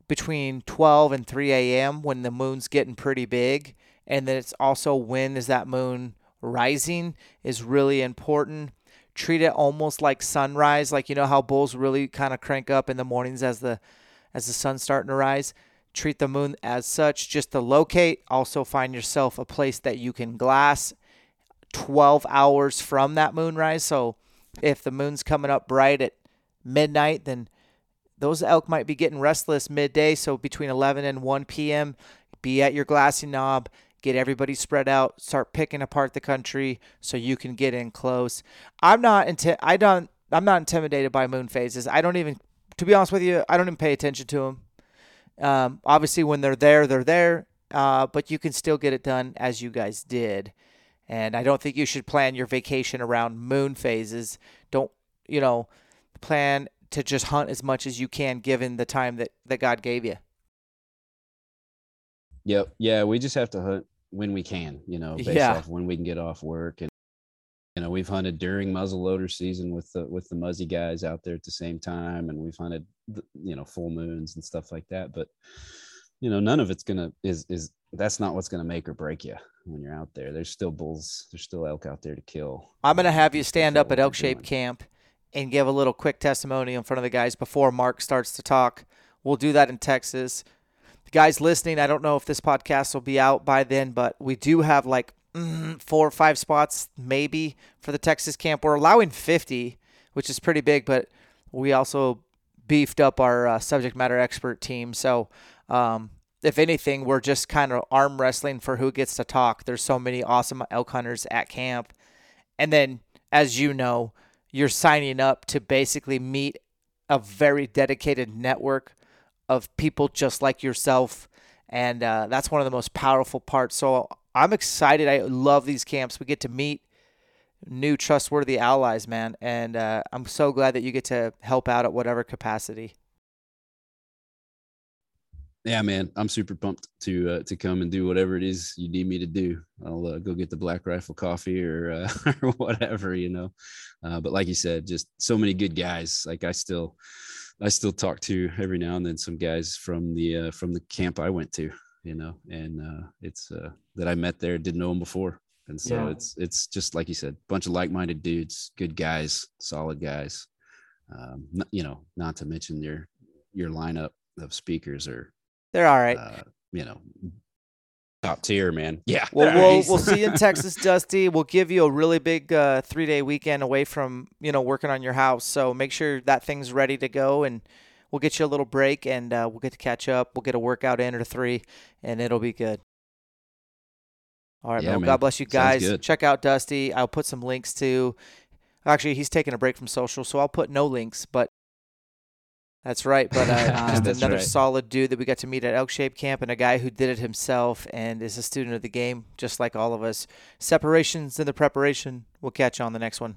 between 12 and 3 a.m. when the moon's getting pretty big. And then it's also when is that moon rising is really important. Treat it almost like sunrise, like you know how bulls really kind of crank up in the mornings as the as the sun's starting to rise. Treat the moon as such, just to locate. Also find yourself a place that you can glass 12 hours from that moonrise. So if the moon's coming up bright at midnight, then those elk might be getting restless midday. So between 11 and 1 p.m., be at your glassing knob, get everybody spread out, start picking apart the country so you can get in close. I'm not inti- I don't I'm not intimidated by moon phases. I don't even to be honest with you, I don't even pay attention to them. Um, obviously, when they're there, they're there, uh, but you can still get it done as you guys did. And I don't think you should plan your vacation around moon phases. Don't, you know, plan to just hunt as much as you can given the time that, that God gave you. Yep. Yeah. We just have to hunt when we can, you know, based yeah. off when we can get off work. And, you know, we've hunted during muzzleloader season with the, with the muzzy guys out there at the same time. And we've hunted, you know, full moons and stuff like that. But, you know, none of it's going to, is, is, that's not what's going to make or break you when you're out there. There's still bulls, there's still elk out there to kill. I'm going to have you stand up at Elk Shape Camp and give a little quick testimony in front of the guys before Mark starts to talk. We'll do that in Texas. The guys listening, I don't know if this podcast will be out by then, but we do have like mm, four or five spots maybe for the Texas camp. We're allowing 50, which is pretty big, but we also beefed up our uh, subject matter expert team. So, um, if anything, we're just kind of arm wrestling for who gets to talk. There's so many awesome elk hunters at camp. And then, as you know, you're signing up to basically meet a very dedicated network of people just like yourself. And uh, that's one of the most powerful parts. So I'm excited. I love these camps. We get to meet new trustworthy allies, man. And uh, I'm so glad that you get to help out at whatever capacity. Yeah, man, I'm super pumped to uh, to come and do whatever it is you need me to do. I'll uh, go get the Black Rifle coffee or uh, <laughs> or whatever, you know. Uh, but like you said, just so many good guys. Like I still, I still talk to every now and then some guys from the uh, from the camp I went to, you know, and uh, it's that I met there, didn't know them before, and so yeah. it's it's just like you said, bunch of like minded dudes, good guys, solid guys. Um, you know, not to mention your your lineup of speakers are they're all right. Uh, you know, top tier, man. Yeah. Well, we'll we'll see you in Texas, <laughs> Dusty. We'll give you a really big uh, three day weekend away from you know working on your house. So make sure that thing's ready to go, and we'll get you a little break, and uh, we'll get to catch up. We'll get a workout in or three, and it'll be good. All right, yeah, man. God bless you guys. Check out Dusty. I'll put some links to. Actually, he's taking a break from social, so I'll put no links, but that's right, but uh, <laughs> just another right. solid dude that we got to meet at Elk Shape Camp, and a guy who did it himself and is a student of the game, just like all of us. Separations in the preparation. We'll catch you on the next one.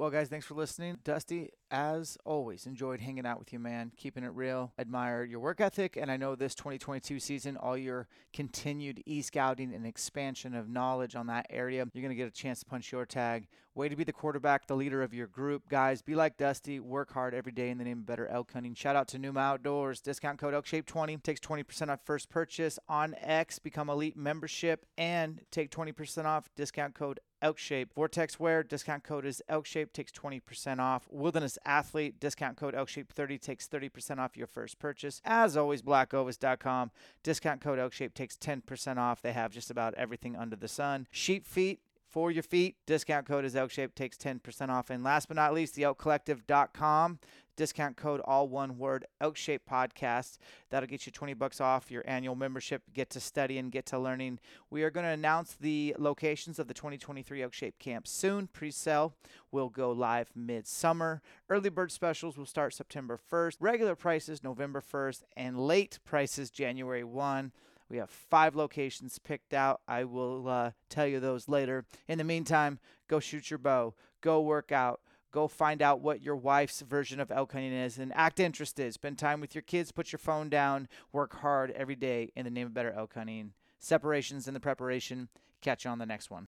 Well, guys, thanks for listening. Dusty, as always, enjoyed hanging out with you, man. Keeping it real. Admire your work ethic. And I know this 2022 season, all your continued e scouting and expansion of knowledge on that area, you're going to get a chance to punch your tag. Way to be the quarterback, the leader of your group. Guys, be like Dusty. Work hard every day in the name of better elk hunting. Shout out to Numa Outdoors. Discount code ElkShape20 takes 20% off first purchase onX. Become elite membership and take 20% off. Discount code Elk Shape. Vortex Wear, discount code is Elk Shape, takes 20% off. Wilderness Athlete, discount code Elk Shape 30 takes 30% off your first purchase. As always, blackovis.com, discount code Elk Shape takes 10% off. They have just about everything under the sun. Sheep Feet, for your feet. Discount code is Elk Shape takes 10% off. And last but not least, the elkcollective.com. Discount code all one word Elk Shape Podcast. That'll get you 20 bucks off your annual membership. Get to study and get to learning. We are going to announce the locations of the 2023 Elk Shape Camp soon. Pre-sale will go live mid-summer. Early bird specials will start September 1st. Regular prices November 1st, and late prices January 1. We have five locations picked out. I will uh, tell you those later. In the meantime, go shoot your bow, go work out, Go find out what your wife's version of elk hunting is and act interested. Spend time with your kids, put your phone down, work hard every day in the name of better elk hunting. Separations in the preparation. Catch you on the next one.